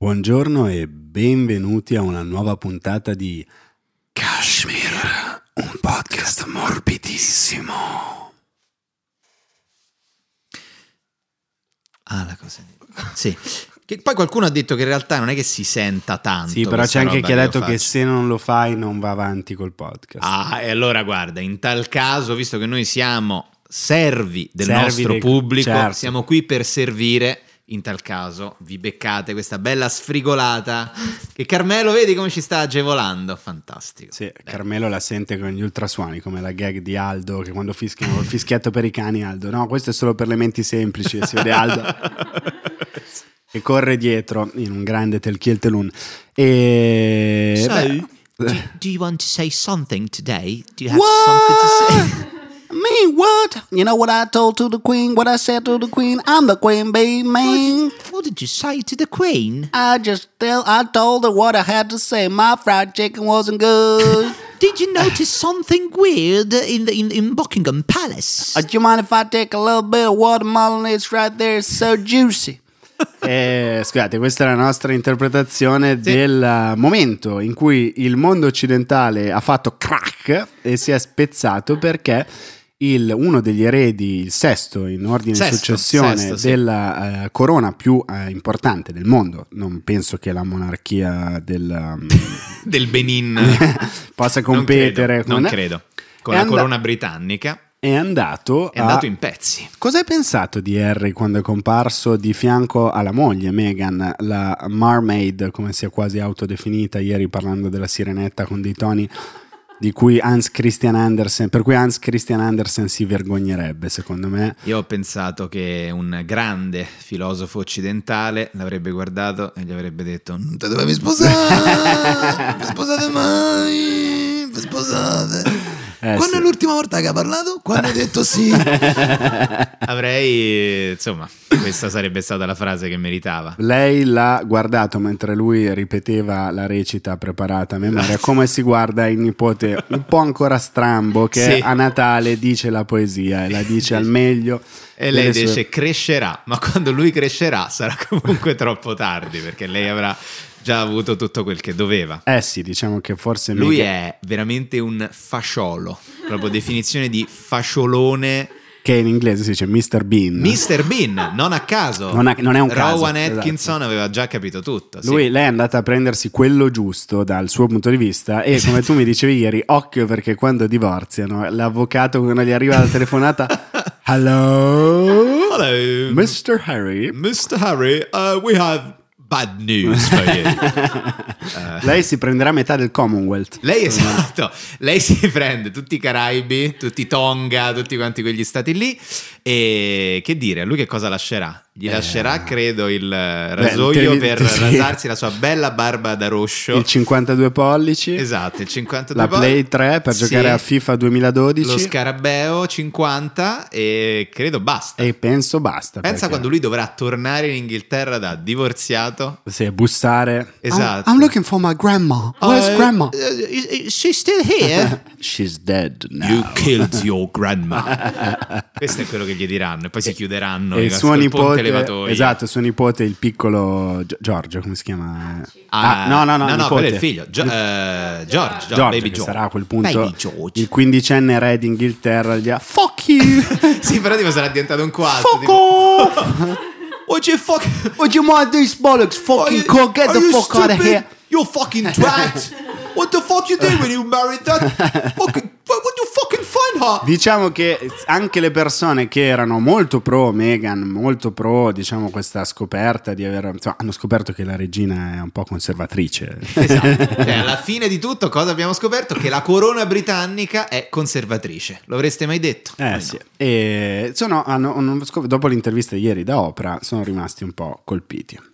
Buongiorno e benvenuti a una nuova puntata di Kashmir, un podcast morbidissimo. Ah, la cosa. Sì. Che poi qualcuno ha detto che in realtà non è che si senta tanto. Sì, però c'è anche chi ha detto che se non lo fai non va avanti col podcast. Ah, e allora guarda, in tal caso, visto che noi siamo servi del Servi nostro dei- pubblico, certo. siamo qui per servire. In tal caso vi beccate questa bella sfrigolata che Carmelo vedi come ci sta agevolando. Fantastico. Sì, Carmelo la sente con gli ultrasuoni, come la gag di Aldo, che quando fischiano il fischietto per i cani, Aldo, no, questo è solo per le menti semplici, e si vede Aldo che corre dietro in un grande tel kill telun. E... So, beh, do, do you want to say something today? Do you have What? something to say? Me, what? You know what I told to the queen, what I said to the queen? I'm the queen, baby, man. What did you say to the Queen? I just tell, I told her what I had to say. My fried chicken wasn't good. Did you notice something weird in the in, in Buckingham Palace? Uh, do you mind if I take a little bit of watermelon? It's right there, it's so juicy. Eh, scusate, questa è la nostra interpretazione del momento in cui il mondo occidentale ha fatto crack e si è spezzato perché il- uno degli eredi, il sesto in ordine di Sesto, successione sesto, sì. della eh, corona più eh, importante del mondo, non penso che la monarchia del, um, Del Benin. possa Non competere credo, non con, credo. Con la and- corona britannica è andato, è andato a- in pezzi. Cosa hai pensato di Harry quando è comparso di fianco alla moglie Meghan, la Marmaid, come si è quasi autodefinita ieri parlando della sirenetta con dei toni di cui Hans Christian Andersen, per cui Hans Christian Andersen si vergognerebbe, secondo me. Io ho pensato che un grande filosofo occidentale l'avrebbe guardato e gli avrebbe detto: Non te dovevi sposare, non vi sposate mai, vi sposate. Eh, Quando sì. è l'ultima volta che ha parlato? Quando hai detto sì? Avrei, insomma, questa sarebbe stata la frase che meritava. Lei l'ha guardato mentre lui ripeteva la recita preparata a memoria, come si guarda il nipote un po' ancora strambo che Sì. a Natale dice la poesia e la dice al meglio. E lei sue- dice crescerà, ma quando lui crescerà sarà comunque troppo tardi perché lei avrà già avuto tutto quel che doveva. Eh sì, diciamo che forse Lui Meghan- è veramente un fasciolo, proprio definizione di fasciolone. che in inglese si dice Mr. Bean. Mr. Bean, non a caso. Non, ha- non è un caso. Rowan esatto. Atkinson aveva già capito tutto. sì. Lui, lei è andata a prendersi quello giusto dal suo punto di vista e come tu mi dicevi ieri, occhio perché quando divorziano l'avvocato quando gli arriva la telefonata Hello Hello, Mr. Harry Mr. Harry, uh, we have bad news for you. Lei si prenderà metà del Commonwealth Lei esatto, lei si prende tutti i Caraibi, tutti i Tonga, tutti quanti quegli stati lì e che dire, a lui che cosa lascerà? Gli lascerà credo il eh, rasoio televi- per sì. rasarsi la sua bella barba da roscio. il 52 pollici Esatto, il 52 la pol- Play 3 per Sì, giocare a FIFA 2012 Lo scarabeo 50 e credo basta. e penso basta Pensa perché- quando lui dovrà tornare in Inghilterra da divorziato. Sì, bussare Esatto. I'm, I'm looking for my grandma where's Uh, grandma uh, is she still here? she's dead now You killed your grandma. Questo è quello che gli diranno e poi si chiuderanno e i- il suo nipote, esatto, suo nipote, il piccolo Gio- Giorgio, come si chiama? Ah, no, no, no, no, nipote. quello è il figlio. Gio- eh, George, George, Giorgio, Baby George. sarà a quel punto George. il quindicenne re d'Inghilterra, gli dirà fuck you, sì, però tipo sarà diventato un quarto. fuck tipo, Would you fuck... would you mind these bollocks, fucking cunt, get the fuck out of here. You're fucking twat. What the fuck you did when you married that? Fucking, would you fucking find her? Diciamo che anche le persone che erano molto pro Meghan, molto pro, diciamo, questa scoperta di aver, insomma, hanno scoperto che la regina è un po' conservatrice. Esatto. Cioè, alla fine di tutto, cosa abbiamo scoperto? Che la corona britannica è conservatrice. Lo avreste mai detto? Eh Noi sì, no. e sono, hanno- dopo l'intervista di ieri da Oprah sono rimasti un po' colpiti.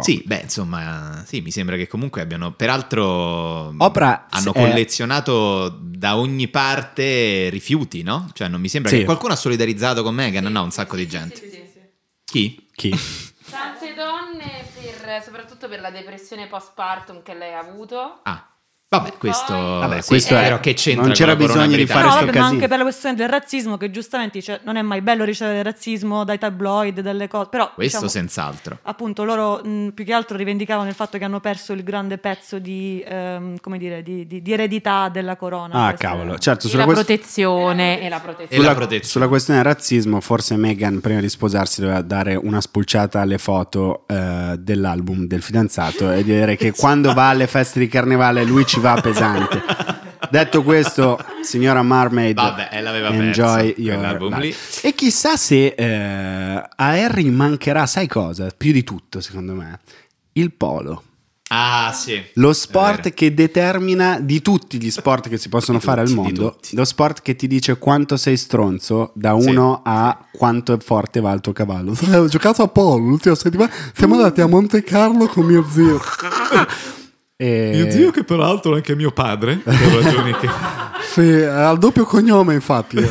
Sì, beh, insomma, sì, mi sembra che comunque abbiano, peraltro, Oprah hanno è- collezionato da ogni parte rifiuti, no? Cioè, non mi sembra Sì. che qualcuno ha solidarizzato con Meghan, no, un sacco di gente. Sì, sì, sì. Chi? Chi? Tante donne, per- soprattutto per la depressione postpartum che lei ha avuto. Ah, Vabbè, questo, Vabbè, sì, questo è è- vero che c'entra non c'era la bisogno di fare. No, sto vabbè, ma anche per la questione del razzismo, che giustamente dice, non è mai bello ricevere razzismo dai tabloid, dalle cose, però Questo diciamo, senz'altro. appunto loro mh, più che altro rivendicavano il fatto che hanno perso il grande pezzo di, ehm, come dire, di, di- di eredità della corona. Ah, cavolo. Certo, E sulla, la quest- protezione e la E protezione. la sulla- protezione. sulla questione del razzismo, forse Meghan prima di sposarsi doveva dare una spulciata alle foto eh, dell'album del fidanzato e dire che quando va alle feste di carnevale lui ci va pesante. Detto questo, signora Marmaid, Vabbè, l'aveva enjoy your life. E chissà se eh, a Harry mancherà, sai cosa? Più di tutto, secondo me, il polo. Ah, sì. Lo sport che determina di tutti gli sport che si possono Di fare al tutti, mondo, tutti. lo sport che ti dice quanto sei stronzo da Sì. 1 a quanto è forte va il tuo cavallo. Ho giocato a polo l'ultima settimana, siamo andati a Monte Carlo con mio zio. E... che peraltro è anche mio padre, per ragioni che... Sì, ha il doppio cognome infatti.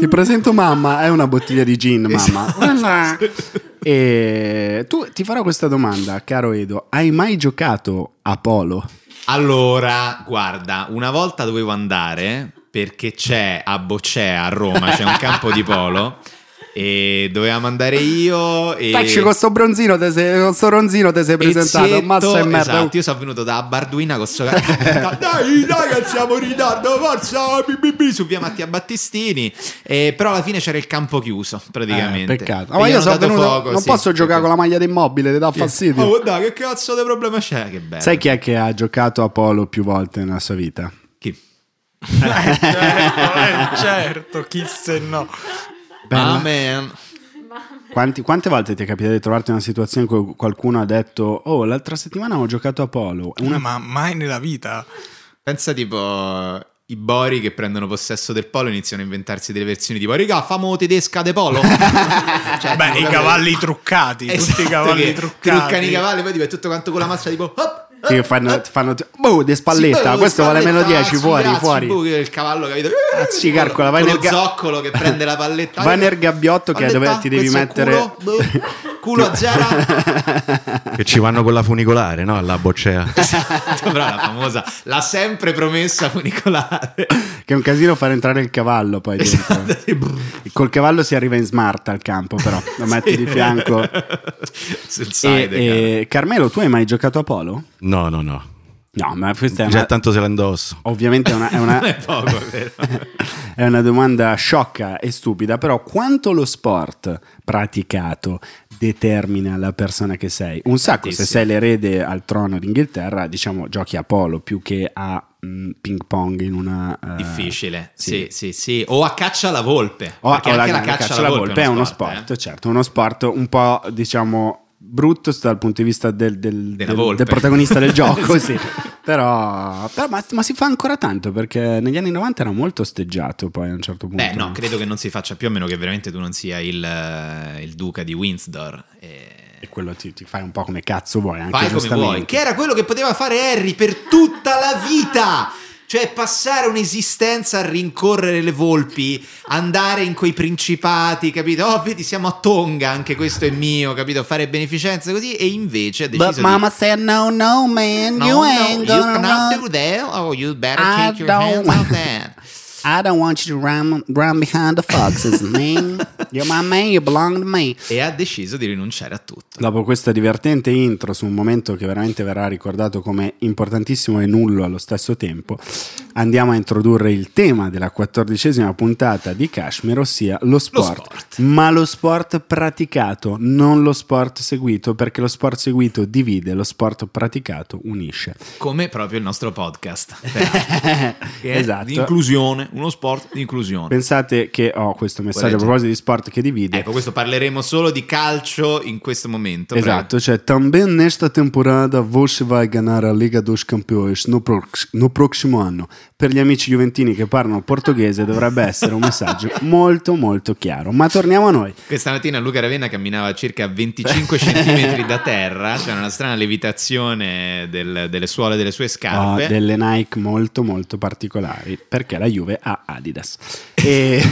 Ti presento mamma, è una bottiglia di gin mamma. e tu ti farò questa domanda, caro Edo, hai mai giocato a polo? Allora, guarda, una volta dovevo andare perché c'è a Boccea a Roma, c'è un campo di polo e dovevamo andare io e Facci con sto bronzino, te sei, con sto ronzino ti sei presentato, Ezietto, mazza e merda. Esatto, io sono venuto da Barduina con sto Dai, dai, che siamo in ritardo, forza, bi, bi, bi, su via Mattia Battistini. E, però alla fine c'era il campo chiuso, praticamente. Eh, peccato. Ma io sono venuto, fuoco, non sì, posso giocare perché- con la maglia d'immobile, ti dà fastidio. Oh, dai, che cazzo di problema c'è? Che bello. Sai chi è che ha giocato a polo più volte nella sua vita? chi? certo, certo, chi se no. Bella. Ah, man. Quanti- quante volte ti è capitato di trovarti in una situazione in cui qualcuno ha detto Oh, l'altra settimana ho giocato a polo Una- Ma mai nella vita. Pensa tipo i Bori che prendono possesso del polo e iniziano a inventarsi delle versioni tipo Riga, famo tedesca de polo. Cioè, Beh, i cavalli truccati, tutti Esatto, i cavalli che truccati. Truccano i cavalli, poi tipo è tutto quanto con la mazza tipo hop, Sì, hop, fanno, fanno boh, de spalletta, Sì, poi questo vale meno spalletta, 10, fuori, cazzi, fuori. boh, il cavallo, capito? Cazzi, calcola, vai nel ga- zoccolo che prende la palletta. Vai nel gabbiotto che è dove ti devi mettere- Culo, boh, culo a zero. Che ci vanno con la funicolare, no? Alla boccea. Esatto, Però la famosa, la sempre promessa funicolare. Che è un casino far entrare il cavallo poi. Esatto, sì. Col cavallo si arriva in smart al campo però, lo metti di fianco. Sul E, side, e- Carmelo, tu hai mai giocato a polo? No, no, no. No, ma questa è Già una, tanto se la indosso. ovviamente è una, è una- è poco, vero? è una domanda sciocca e stupida, però quanto lo sport praticato determina la persona che sei? Un sacco, se sei l'erede al trono d'Inghilterra, diciamo giochi a polo più che a mm, ping pong in una... eh, Difficile, sì. sì, sì, sì. O a caccia alla volpe. O, o anche la, la, caccia, alla volpe, è uno sport, eh. certo, uno sport un po' diciamo brutto dal punto di vista del, del- del- del protagonista del gioco, sì. Però, però- ma, ma si fa ancora tanto perché negli anni 90 era molto osteggiato poi a un certo punto. Beh, no, credo che non si faccia più a meno che veramente tu non sia il, eh, il duca di Windsor. E... E quello ti, ti fai un po' come cazzo vuoi, anche Fai come vuoi. Che era quello che poteva fare Harry per tutta la vita. Cioè, passare un'esistenza a rincorrere le volpi, andare in quei principati, capito? Oh, vedi, siamo a Tonga, anche questo è mio, capito? Fare beneficenza così. E invece ha deciso But di... mama said no, no, man, No, you no, ain't you gonna cannot run. do that. Oh, you better I take your hands off that. I don't want you to run, run behind the foxes, man. You're my man, you belong to me. E ha deciso di rinunciare a tutto. Dopo questa divertente intro su un momento che veramente verrà ricordato come importantissimo e nullo allo stesso tempo, andiamo a introdurre il tema della quattordicesima puntata di Kashmir, ossia lo sport. sport. Ma lo sport praticato, non lo sport seguito, perché lo sport seguito divide, lo sport praticato unisce. Come proprio il nostro podcast. Che è esatto. Di inclusione, uno sport di inclusione. Pensate che ho questo messaggio a proposito di sport che divide. Ecco, questo parleremo solo di calcio in questo momento. Esatto, cioè também nesta temporada você vai ganhar a Liga dos Campeões no, prox- no próximo ano. Per gli amici juventini che parlano portoghese dovrebbe essere un messaggio molto molto chiaro. Ma torniamo a noi. Questa mattina Luca Ravenna camminava a circa 25 cm da terra, c'era una strana levitazione del- delle suole delle sue Ho scarpe. delle Nike molto molto particolari perché la Juve ha Adidas. E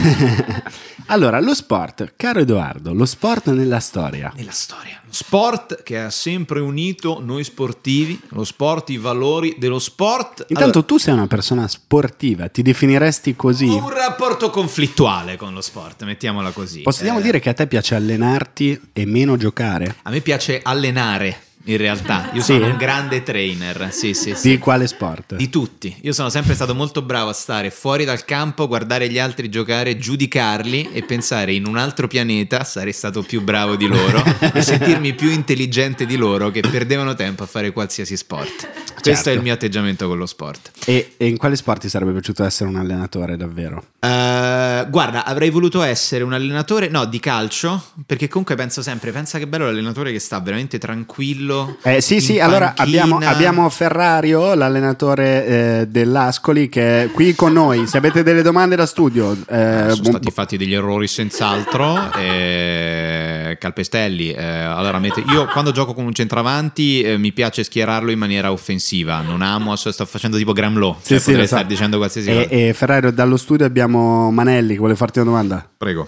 allora, lo sport, caro Edoardo, lo sport nella storia. Nella storia. Lo sport che ha sempre unito noi sportivi, lo sport, i valori dello sport. Intanto tu sei una persona sportiva, ti definiresti così? Un rapporto conflittuale con lo sport, mettiamola così. Possiamo Eh, dire che a te piace allenarti e meno giocare? A me piace allenare, in realtà. Io Sì? sono un grande trainer, sì, sì, sì. Di quale sport? Di tutti. Io sono sempre stato molto bravo a stare fuori dal campo, guardare gli altri giocare, giudicarli e pensare in un altro pianeta sarei stato più bravo di loro e sentirmi più intelligente di loro che perdevano tempo a fare qualsiasi sport. Questo è il mio atteggiamento con lo sport. E, e in quale sport ti sarebbe piaciuto essere un allenatore davvero? Eh, guarda, avrei voluto essere un allenatore, no, di calcio, perché comunque penso sempre, pensa che bello l'allenatore che sta veramente tranquillo. Eh, sì, sì, allora panchina. abbiamo, abbiamo Ferrario, l'allenatore eh, dell'Ascoli, che è qui con noi. Se avete delle domande da studio, eh, sono buon- stati fatti degli errori senz'altro. eh, Calpestelli, eh, allora mette- io quando gioco con un centravanti eh, mi piace schierarlo in maniera offensiva. Non amo, sto facendo tipo Gramlo. Sì, Cioè, sì, potrei lo so. dicendo qualsiasi E, cosa. e Ferrario, dallo studio abbiamo Manelli che vuole farti una domanda. Prego.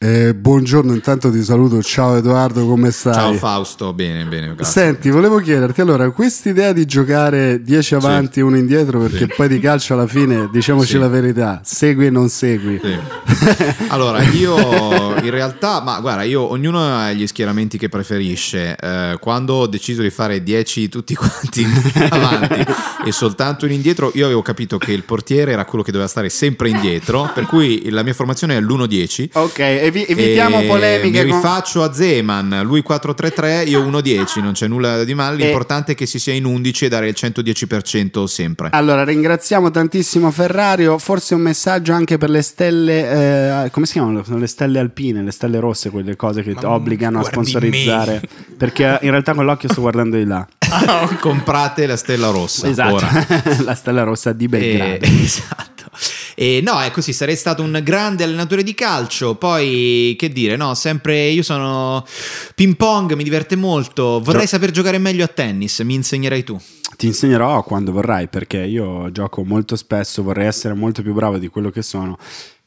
Eh, buongiorno, intanto ti saluto. Ciao Edoardo, come stai? Ciao Fausto, bene, bene, grazie. Senti, volevo chiederti allora, quest'idea di giocare 10 avanti e uno indietro, perché Sì. poi di calcio alla fine, diciamoci Sì. la verità, segui e non segui. Sì. Allora, io in realtà, ma guarda, io ognuno ha gli schieramenti che preferisce. Eh, quando ho deciso di fare 10 tutti quanti avanti e soltanto in indietro, io avevo capito che il portiere era quello che doveva stare sempre indietro, per cui la mia formazione è l'1-10. Ok, evi- evitiamo E polemiche. Mi con- rifaccio a Zeman, lui 4-3-3, io 1-10, non c'è nulla di male. E- L'importante è che si sia in 11 e dare il 110% sempre. Allora, ringraziamo tantissimo Ferrario. Forse un messaggio anche per le stelle, eh, come si chiamano? Sono le stelle alpine, le stelle rosse, quelle cose che ti obbligano a sponsorizzare. Perché in realtà con l'occhio sto guardando di là. Comprate la stella rossa. Esatto, la stella rossa di Belgrado. Eh, esatto. E no, è così, sarei stato un grande allenatore di calcio, poi che dire, no, sempre io sono ping pong, mi diverte molto, vorrei saper giocare meglio a tennis, mi insegnerai tu. Ti insegnerò quando vorrai perché io gioco molto spesso, vorrei essere molto più bravo di quello che sono,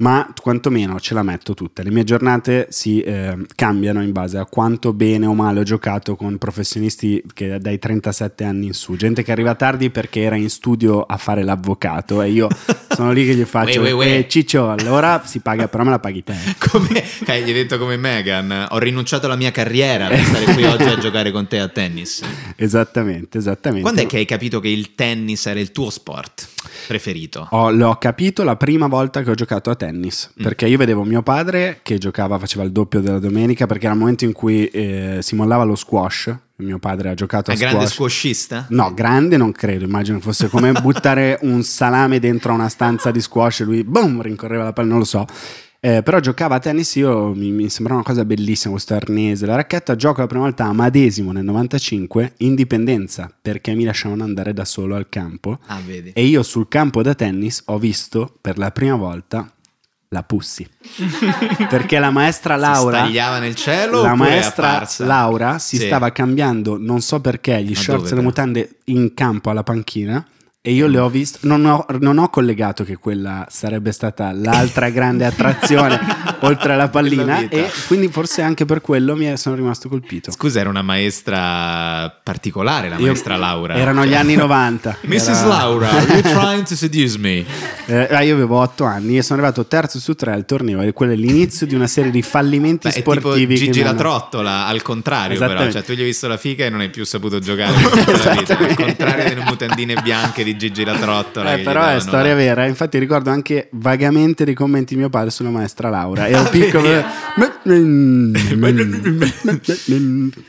ma quantomeno ce la metto tutte. Le mie giornate si eh, cambiano in base a quanto bene o male ho giocato con professionisti che dai 37 anni in su, gente che arriva tardi perché era in studio a fare l'avvocato e io sono lì che gli faccio ue, ue. "Eh, Ciccio, allora si paga, però me la paghi te. Come, eh, gli hai detto come Megan, ho rinunciato alla mia carriera per stare qui oggi a giocare con te a tennis. Esattamente, esattamente. Quando è che hai capito che il tennis era il tuo sport preferito? Ho- l'ho capito la prima volta che ho giocato a tennis Mm. perché io vedevo mio padre che giocava, faceva il doppio della domenica perché era il momento in cui eh, si mollava lo squash. Mio padre ha giocato a È grande squash. squashista? No, grande non credo, immagino fosse come buttare un salame dentro una stanza di squash e lui boom, rincorreva la palla, non lo so. Eh, però giocava a tennis, io mi, mi sembrava una cosa bellissima questo arnese, la racchetta, gioco la prima volta a Madesimo nel 95, indipendenza, perché mi lasciavano andare da solo al campo. Ah. E io sul campo da tennis ho visto per la prima volta la Pussy. Perché la maestra Laura, si stagliava nel cielo la maestra? Laura si Sì. stava cambiando, non so perché, gli Ma shorts e le mutande in campo alla panchina. E io le ho viste, non non ho collegato che quella sarebbe stata l'altra grande attrazione oltre alla pallina. E quindi forse anche per quello mi sono rimasto colpito. Scusa, era una maestra particolare, la Io- maestra Laura. Erano gli Cioè- anni 90. Mrs. Era- Laura, you're trying to seduce me. Eh, ah, io avevo 8 anni e sono arrivato terzo su tre al torneo. E quello è l'inizio di una serie di fallimenti Beh, è tipo sportivi. Gigi la trottola, al contrario però, cioè tu gli hai visto la figa e non hai più saputo giocare vita, al contrario delle mutandine bianche di Gigi la trottola. Eh, però è storia la- vera. Infatti, ricordo anche vagamente dei commenti di mio padre sulla maestra Laura. Ero piccolo.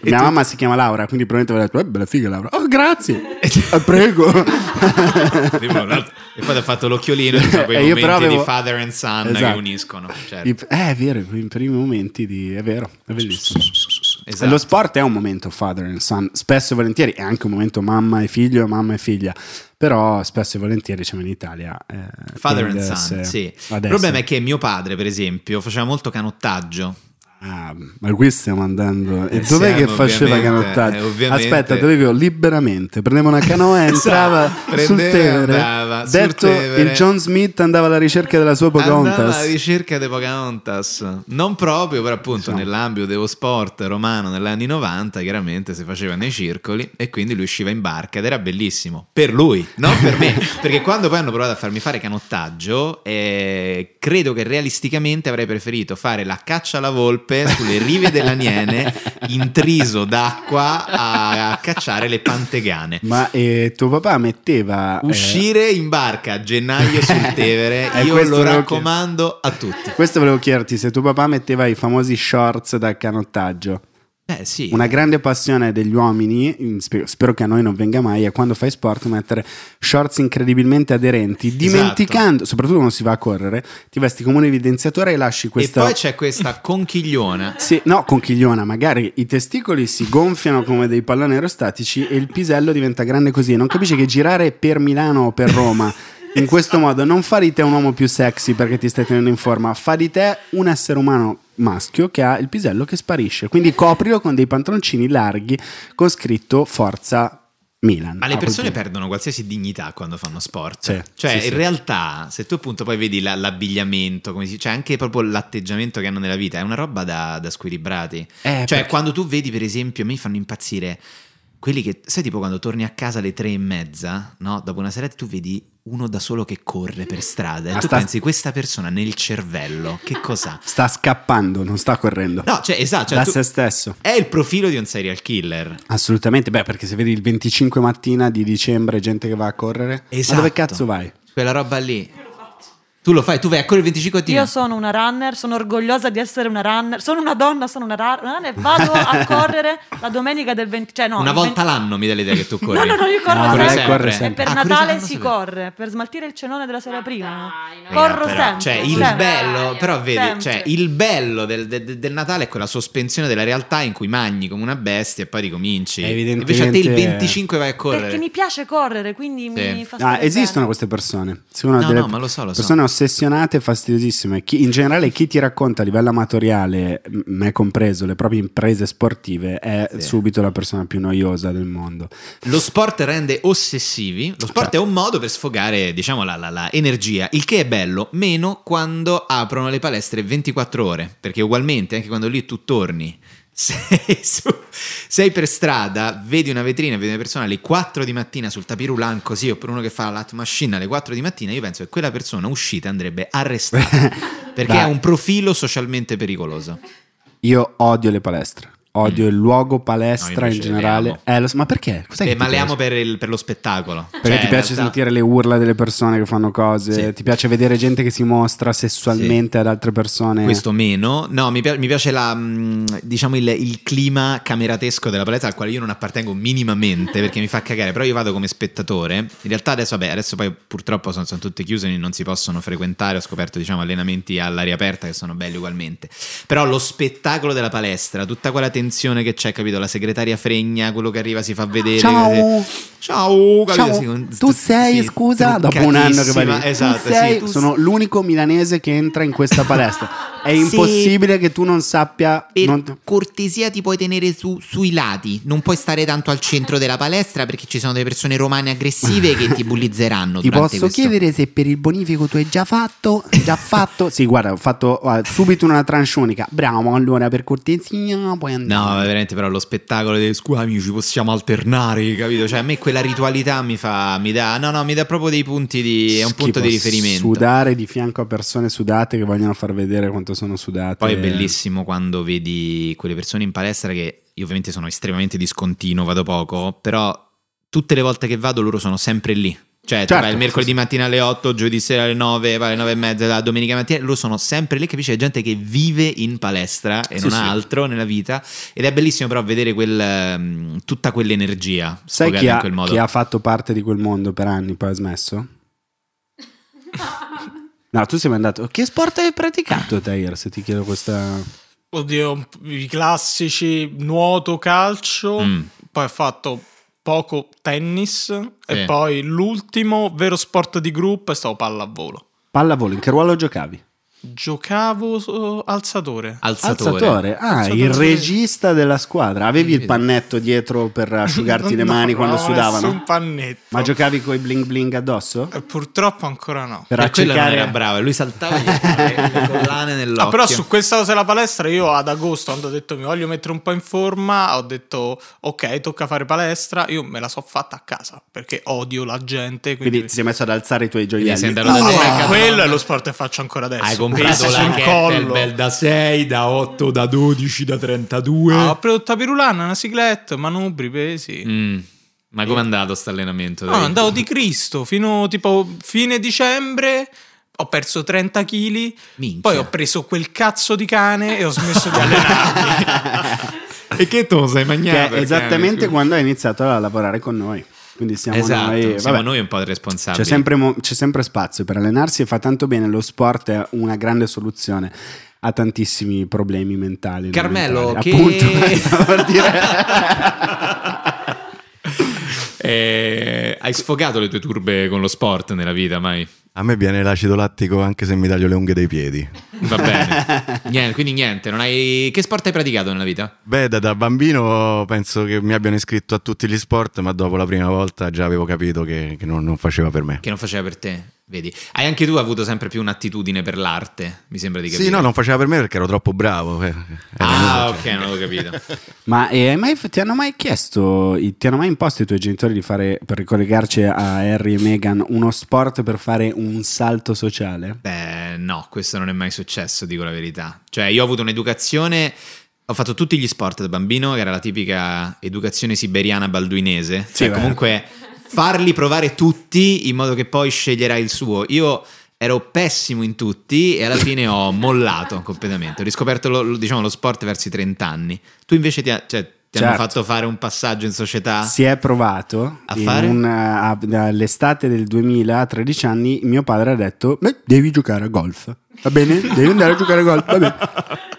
Mia mamma si chiama Laura, quindi probabilmente avrei detto: Eh, bella figa, Laura. Oh, grazie. Eh, prego. E poi ha fatto l'occhiolino sono quei E momenti avevo- di father and son che Esatto. uniscono. certo. Eh, è vero, i primi momenti di. È vero, è bellissimo. Esatto. Lo sport è un momento father and son, spesso e volentieri è anche un momento mamma e figlio, mamma e figlia, però spesso e volentieri diciamo in Italia eh, Father and son, sì. Il problema è che mio padre, per esempio, faceva molto canottaggio. Ah, ma qui stiamo andando. E Eh, dov'è che siamo faceva ovviamente- canottaggio? eh, Aspetta, te lo dico liberamente. Prendeva una canoa e entrava Esatto, sul prendeva e Tevere. andava sul Detto Tevere. il John Smith andava alla ricerca della sua Andava alla Pocahontas. ricerca di Pocahontas. Non proprio, però appunto Insomma. nell'ambito dello sport romano negli anni 90, chiaramente si faceva nei circoli e quindi lui usciva in barca ed era bellissimo. Per lui, non per me. Perché quando poi hanno provato a farmi fare canottaggio, eh, credo che realisticamente avrei preferito fare la caccia alla volpe sulle rive dell'Aniene, intriso d'acqua a, a cacciare le pantegane. Ma eh, tuo papà metteva. eh, Uscire in barca a gennaio sul Tevere, Eh, io lo raccomando a tutti. questo volevo chiederti se tuo papà metteva i famosi shorts da canottaggio. Eh sì. Una grande passione degli uomini, in- spe- spero che a noi non venga mai, è quando fai sport mettere shorts incredibilmente aderenti, Esatto. dimenticando, soprattutto quando si va a correre, ti vesti come un evidenziatore e lasci E questa... poi c'è questa conchigliona. Sì, no, conchigliona, magari i testicoli si gonfiano come dei palloni aerostatici e il pisello diventa grande così. Non capisci che girare per Milano o per Roma in questo modo non fa di te un uomo più sexy perché ti stai tenendo in forma, fa di te un essere umano maschio che ha il pisello che sparisce. Quindi coprilo con dei pantaloncini larghi con scritto Forza Milan. Ma le A quel persone punto. perdono qualsiasi dignità quando fanno sport. Sì, cioè, sì, in sì. realtà, se tu appunto poi vedi la- l'abbigliamento, come si, cioè anche proprio l'atteggiamento che hanno nella vita, è una roba da, da squilibrati. Eh, cioè, perché- quando tu vedi, per esempio, a me fanno impazzire quelli che, sai, tipo quando torni a casa alle tre e mezza, no? Dopo una serata, tu vedi uno da solo che corre per strada e Ma tu sta- pensi, questa persona nel cervello, che cos'ha? Sta scappando, non sta correndo. No, cioè, esatto, cioè, da se stesso. è il profilo di un serial killer. Assolutamente, beh, perché se vedi il 25 mattina di dicembre gente che va a correre, Esatto. ma dove cazzo vai? Quella roba lì. Tu lo fai, tu vai a correre il 25 mattina. Io sono una runner, sono orgogliosa di essere una runner, sono una donna, sono una runner e vado a correre la domenica del 20, cioè no, Una volta 20 l'anno mi dà l'idea che tu corri. No, no, no, io corro No, sempre. lei corre E sempre. per Ah, Natale sempre, si sempre. corre, per smaltire il cenone della sera prima. Raga, Corro però, sempre. Cioè, il sempre. bello, però vedi, Sempre. cioè, il bello del, del- del Natale è quella sospensione della realtà in cui mangi come una bestia e poi ricominci. Evidentemente- Invece a te il 25 vai a correre. Perché mi piace correre, quindi Sì. mi fa Ah, esistono bene. queste persone. Sono No, delle no, ma lo so, lo so. persone ossessionate e fastidiosissime. Chi- in generale, chi ti racconta a livello amatoriale, me compreso, le proprie imprese sportive, è Sì. subito la persona più noiosa del mondo. Lo sport rende ossessivi. Lo sport Certo. è un modo per sfogare, diciamo, la, la- la energia. Il che è bello, meno quando aprono le palestre 24 ore. Perché ugualmente, anche quando lì tu torni, sei, su- sei per strada, vedi una vetrina, vedi una persona alle 4 di mattina sul tapirulan così, oppure uno che fa la lat machine alle 4 di mattina, io penso che quella persona uscita andrebbe arrestata. perché ha un profilo socialmente pericoloso. Io odio le palestre. Odio il luogo palestra No, in generale. Eh, lo ma perché? Eh, ma le piace? amo per, il- per lo spettacolo. Perché Cioè, ti piace realtà- sentire le urla delle persone che fanno cose, Sì. ti piace vedere gente che si mostra sessualmente ad altre persone. Questo meno. No, mi, pi- mi piace la, mh, diciamo il, il clima cameratesco della palestra al quale io non appartengo minimamente perché mi fa cagare, però io vado come spettatore. In realtà adesso, vabbè, adesso poi purtroppo sono, sono tutte chiuse, quindi non si possono frequentare. Ho scoperto, diciamo, allenamenti all'aria aperta che sono belli ugualmente. Però lo spettacolo della palestra, tutta quella tensione che c'è, capito? La segretaria fregna, quello che arriva si fa vedere. Ciao. Ciao, capito? Ciao, Sì, con- tu sei, sì, scusa, dopo un anno che vai lì. Esatto, sei, sì, sono l'unico milanese che entra in questa palestra. È Sì. impossibile che tu non sappia. Per non- cortesia ti puoi tenere su- sui lati, non puoi stare tanto al centro della palestra perché ci sono delle persone romane aggressive che ti bullizzeranno. Ti posso questo. chiedere se per il bonifico tu hai già fatto? Già fatto? sì, guarda, ho fatto ah, subito una tranche unica. Bravo, allora per cortesia puoi andare. No, veramente però lo spettacolo dei scusa amici possiamo alternare, capito? Cioè a me quella ritualità mi fa, mi dà, no no, mi dà proprio dei punti di, è un punto di riferimento. Sudare di fianco a persone sudate che vogliono far vedere quanto sono sudate. Poi è bellissimo quando vedi quelle persone in palestra che io ovviamente sono estremamente discontinuo, vado poco, però tutte le volte che vado loro sono sempre lì. Cioè, tu Certo, vai il mercoledì mattina alle 8, giovedì sera alle 9, vai alle 9 e mezza, la domenica mattina, loro sono sempre lì, capisci? È gente che vive in palestra e Sì, non sì. ha altro nella vita. Ed è bellissimo però vedere quel, ehm, tutta quell'energia Sai chi in ha, chi ha fatto parte di quel mondo per anni, poi ha smesso? No, tu sei mai andato. Che sport hai praticato, Tair? Se ti chiedo questa. Oddio, i classici nuoto, calcio. Mm. Poi ho fatto poco tennis. Sì. E poi l'ultimo vero sport di gruppo è stato pallavolo. Pallavolo, in che ruolo giocavi? Giocavo eh, alzatore. Alzatore. Alzatore. Ah, Alzatore. il regista della squadra. Avevi il pannetto dietro per asciugarti le No, mani quando no, sudavano? nessun pannetto. Ma giocavi con i bling bling addosso? Eh, Purtroppo ancora no. Per accecare... era bravo, e lui saltava le, collane nell'occhio. Ah, però su questa cosa della palestra io ad agosto quando ho detto mi voglio mettere un po' in forma ho detto ok tocca fare palestra io me la so fatta a casa perché odio la gente quindi, Quindi ti sei messo ad alzare i tuoi gioielli. Decathlon. quello è lo sport che faccio ancora adesso Pesi la sul kettlebell da 6, da 8, da 12, da 32. Ah, ho preso il tapirulana, una cicletta, manubri, pesi. Mm. Ma com'è andato sto allenamento? No, andavo di Cristo fino tipo fine dicembre. Ho perso 30 kg. Minchia. Poi ho preso quel cazzo di cane e ho smesso di allenarmi. E che tu sei Che magnato? è esattamente quando hai iniziato a lavorare con noi. Quindi siamo Esatto, noi... siamo vabbè. noi un po' i responsabili. C'è sempre, mo- c'è sempre spazio per allenarsi e fa tanto bene. Lo sport è una grande soluzione a tantissimi problemi mentali. Carmelo, mentali. che- Appunto, per dire. Eh, hai sfogato le tue turbe con lo sport nella vita, mai? A me viene l'acido lattico anche se mi taglio le unghie dei piedi. Va bene. Niente, quindi niente, non hai... Che sport hai praticato nella vita? Beh, da, da bambino penso che mi abbiano iscritto a tutti gli sport, ma dopo la prima volta già avevo capito che, che non, non faceva per me. Che non faceva per te, vedi? Hai anche tu avuto sempre più un'attitudine per l'arte, mi sembra di capire. Sì, no, non faceva per me perché ero troppo bravo. eh. Era Ah, ok, non avevo capito. Ma eh, mai- ti hanno mai chiesto, ti hanno mai imposto i tuoi genitori di fare, per ricollegarci a Harry e Meghan, uno sport per fare un salto sociale? Beh, no, questo non è mai successo, dico la verità. Cioè, io ho avuto un'educazione. Ho fatto tutti gli sport da bambino, che era la tipica educazione siberiana balduinese. Sì, Cioè, beh. comunque, farli provare tutti in modo che poi sceglierai il suo. Io ero pessimo in tutti e alla fine ho mollato completamente. Ho riscoperto lo, diciamo, lo sport verso i 30 anni. Tu invece ti, ha- cioè, ti hanno Certo. fatto fare un passaggio in società? Si è provato A fare? un- a- all'estate del 2000, a 13 anni, mio padre ha detto: "Beh, devi giocare a golf. Va bene? Devi andare a giocare a golf. Va bene.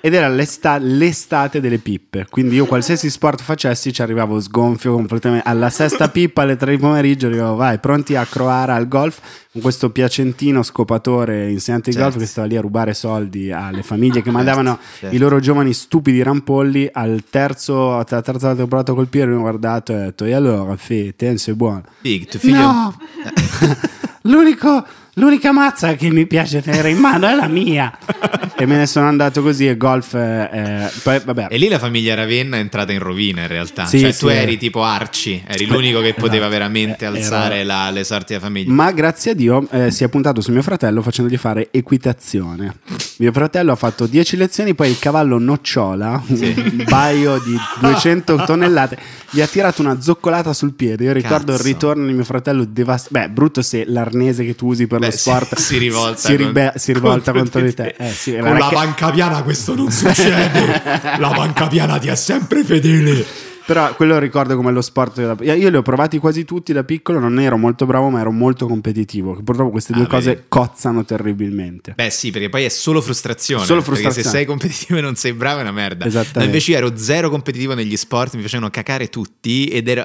Ed era l'esta- l'estate delle pippe. Quindi io qualsiasi sport facessi ci arrivavo sgonfio completamente. Alla sesta pippa alle 3 di pomeriggio arrivavo, vai, pronti a croare al golf con questo piacentino scopatore insegnante di Certo. golf che stava lì a rubare soldi alle famiglie che mandavano certo. i loro giovani stupidi rampolli. Al terzo, alla terza volta che ho provato a colpire, mi ho guardato e ho detto: E allora, fi, te sei buono. Sì, tuo figlio... No, L'unico, l'unica mazza che mi piace tenere in mano è la mia. e me ne sono andato così. E golf, eh, eh, poi, vabbè, E lì la famiglia Ravenna è entrata in rovina in realtà. Sì, cioè sì. tu eri tipo Arci, eri l'unico che poteva veramente Eh, era- alzare la- le sorti della famiglia. Ma grazie a Dio eh, si è puntato su mio fratello facendogli fare equitazione. Mio fratello ha fatto 10 lezioni, poi il cavallo nocciola, un baio di 200 tonnellate, gli ha tirato una zoccolata sul piede. Io ricordo Cazzo. il ritorno di mio fratello devastato. Beh, brutto se l'arnese che tu usi per Lo si- sport si rivolta si, ribe- con- si rivolta contro contro, di te. te. Eh, sì, Con la che- banca piana questo non succede. la banca piana ti è sempre fedele. Però quello ricordo come lo sport. da- Io li ho provati quasi tutti da piccolo, non ero molto bravo, ma ero molto competitivo. Purtroppo queste due Ah, cose vedi. cozzano terribilmente. Beh sì, perché poi è solo frustrazione. Solo Perché se frustrazione. sei competitivo e non sei bravo è una merda. Esattamente. No, invece io ero zero competitivo negli sport, mi facevano cacare tutti ed ero,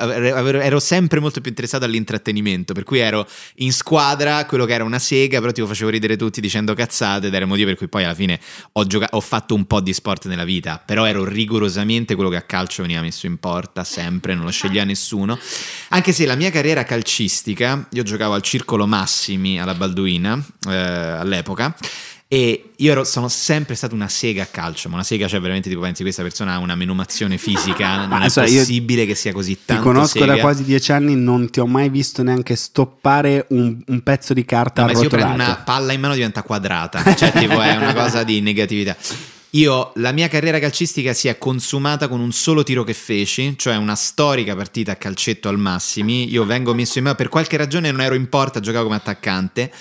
ero- sempre molto più interessato all'intrattenimento. Per cui ero in squadra, quello che era una sega, però tipo facevo ridere tutti dicendo cazzate ed era il motivo per cui poi alla fine ho, gioca- ho fatto un po' di sport nella vita. Però ero rigorosamente quello che a calcio veniva messo in porta, sempre, non lo sceglieva nessuno. Anche se la mia carriera calcistica, io giocavo al Circolo Massimi alla Balduina eh, all'epoca. E io ero- sono sempre stato una sega a calcio, ma una sega, cioè veramente tipo pensi questa persona ha una menomazione fisica, non è io possibile che sia così Ti tanto conosco da sega. quasi dieci anni, non ti ho mai visto neanche stoppare un, un pezzo di carta No, ma se io prendo una palla in mano diventa quadrata, cioè tipo è una cosa di negatività. Io, la mia carriera calcistica si è consumata con un solo tiro che feci, cioè una storica partita a calcetto al Massimi. Io vengo messo in mano, per qualche ragione non ero in porta, giocavo come attaccante.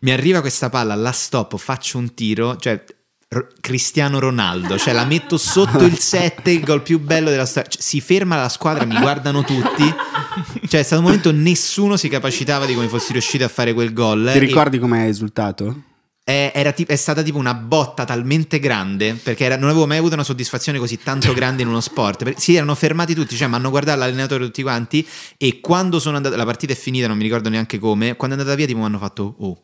Mi arriva questa palla, la stoppo, faccio un tiro, cioè Cristiano Ronaldo, cioè la metto sotto il 7, il gol più bello della storia. Cioè, si ferma la squadra, mi guardano tutti. Cioè, è stato un momento nessuno si capacitava di come fossi riuscito a fare quel gol. Ti E- ricordi come hai esultato? È, era ti- è stata tipo una botta talmente grande perché era- non avevo mai avuto una soddisfazione così tanto grande in uno sport. Si erano fermati tutti, cioè mi hanno guardato l'allenatore tutti quanti e quando sono andato, la partita è finita, non mi ricordo neanche come, quando è andata via tipo mi hanno fatto, oh,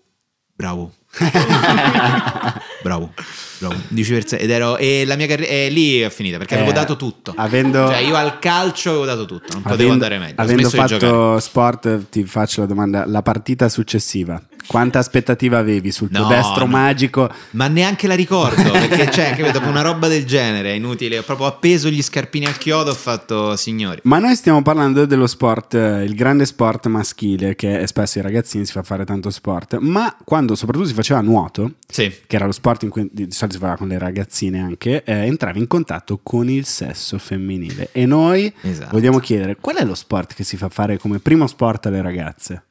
bravo. bravo, bravo. Dici per sé. Ed ero, e la mia carriera lì è finita perché avevo Eh, dato tutto. avendo- Cioè io al calcio avevo dato tutto, non potevo Avendo, andare meglio. Avendo fatto sport, ti faccio la domanda: la partita successiva, quanta aspettativa avevi sul tuo No, destro no. magico? Ma neanche la ricordo perché, cioè, capito, dopo una roba del genere è inutile. Ho proprio appeso gli scarpini al chiodo. Ho fatto signori. Ma noi stiamo parlando dello sport, eh, il grande sport maschile, che spesso ai ragazzini si fa fare tanto sport, ma quando soprattutto si faceva nuoto, Sì. che era lo sport in cui di solito si faceva con le ragazzine anche, eh, entravi in contatto con il sesso femminile. E noi Esatto. vogliamo chiedere qual è lo sport che si fa fare come primo sport alle ragazze?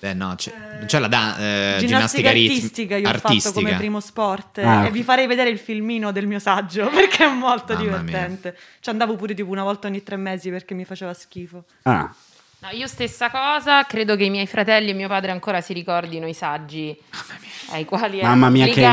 Beh, no, c'è, c'è la da- eh, Ginnastica ginnastica artistica io ho artistica. fatto come primo sport Ah, e vi farei vedere il filmino del mio saggio perché è molto divertente. Ci andavo pure tipo una volta ogni tre mesi perché mi faceva schifo. Ah, No, io stessa cosa, credo che i miei fratelli e mio padre ancora si ricordino i saggi ai quali mamma mia, che,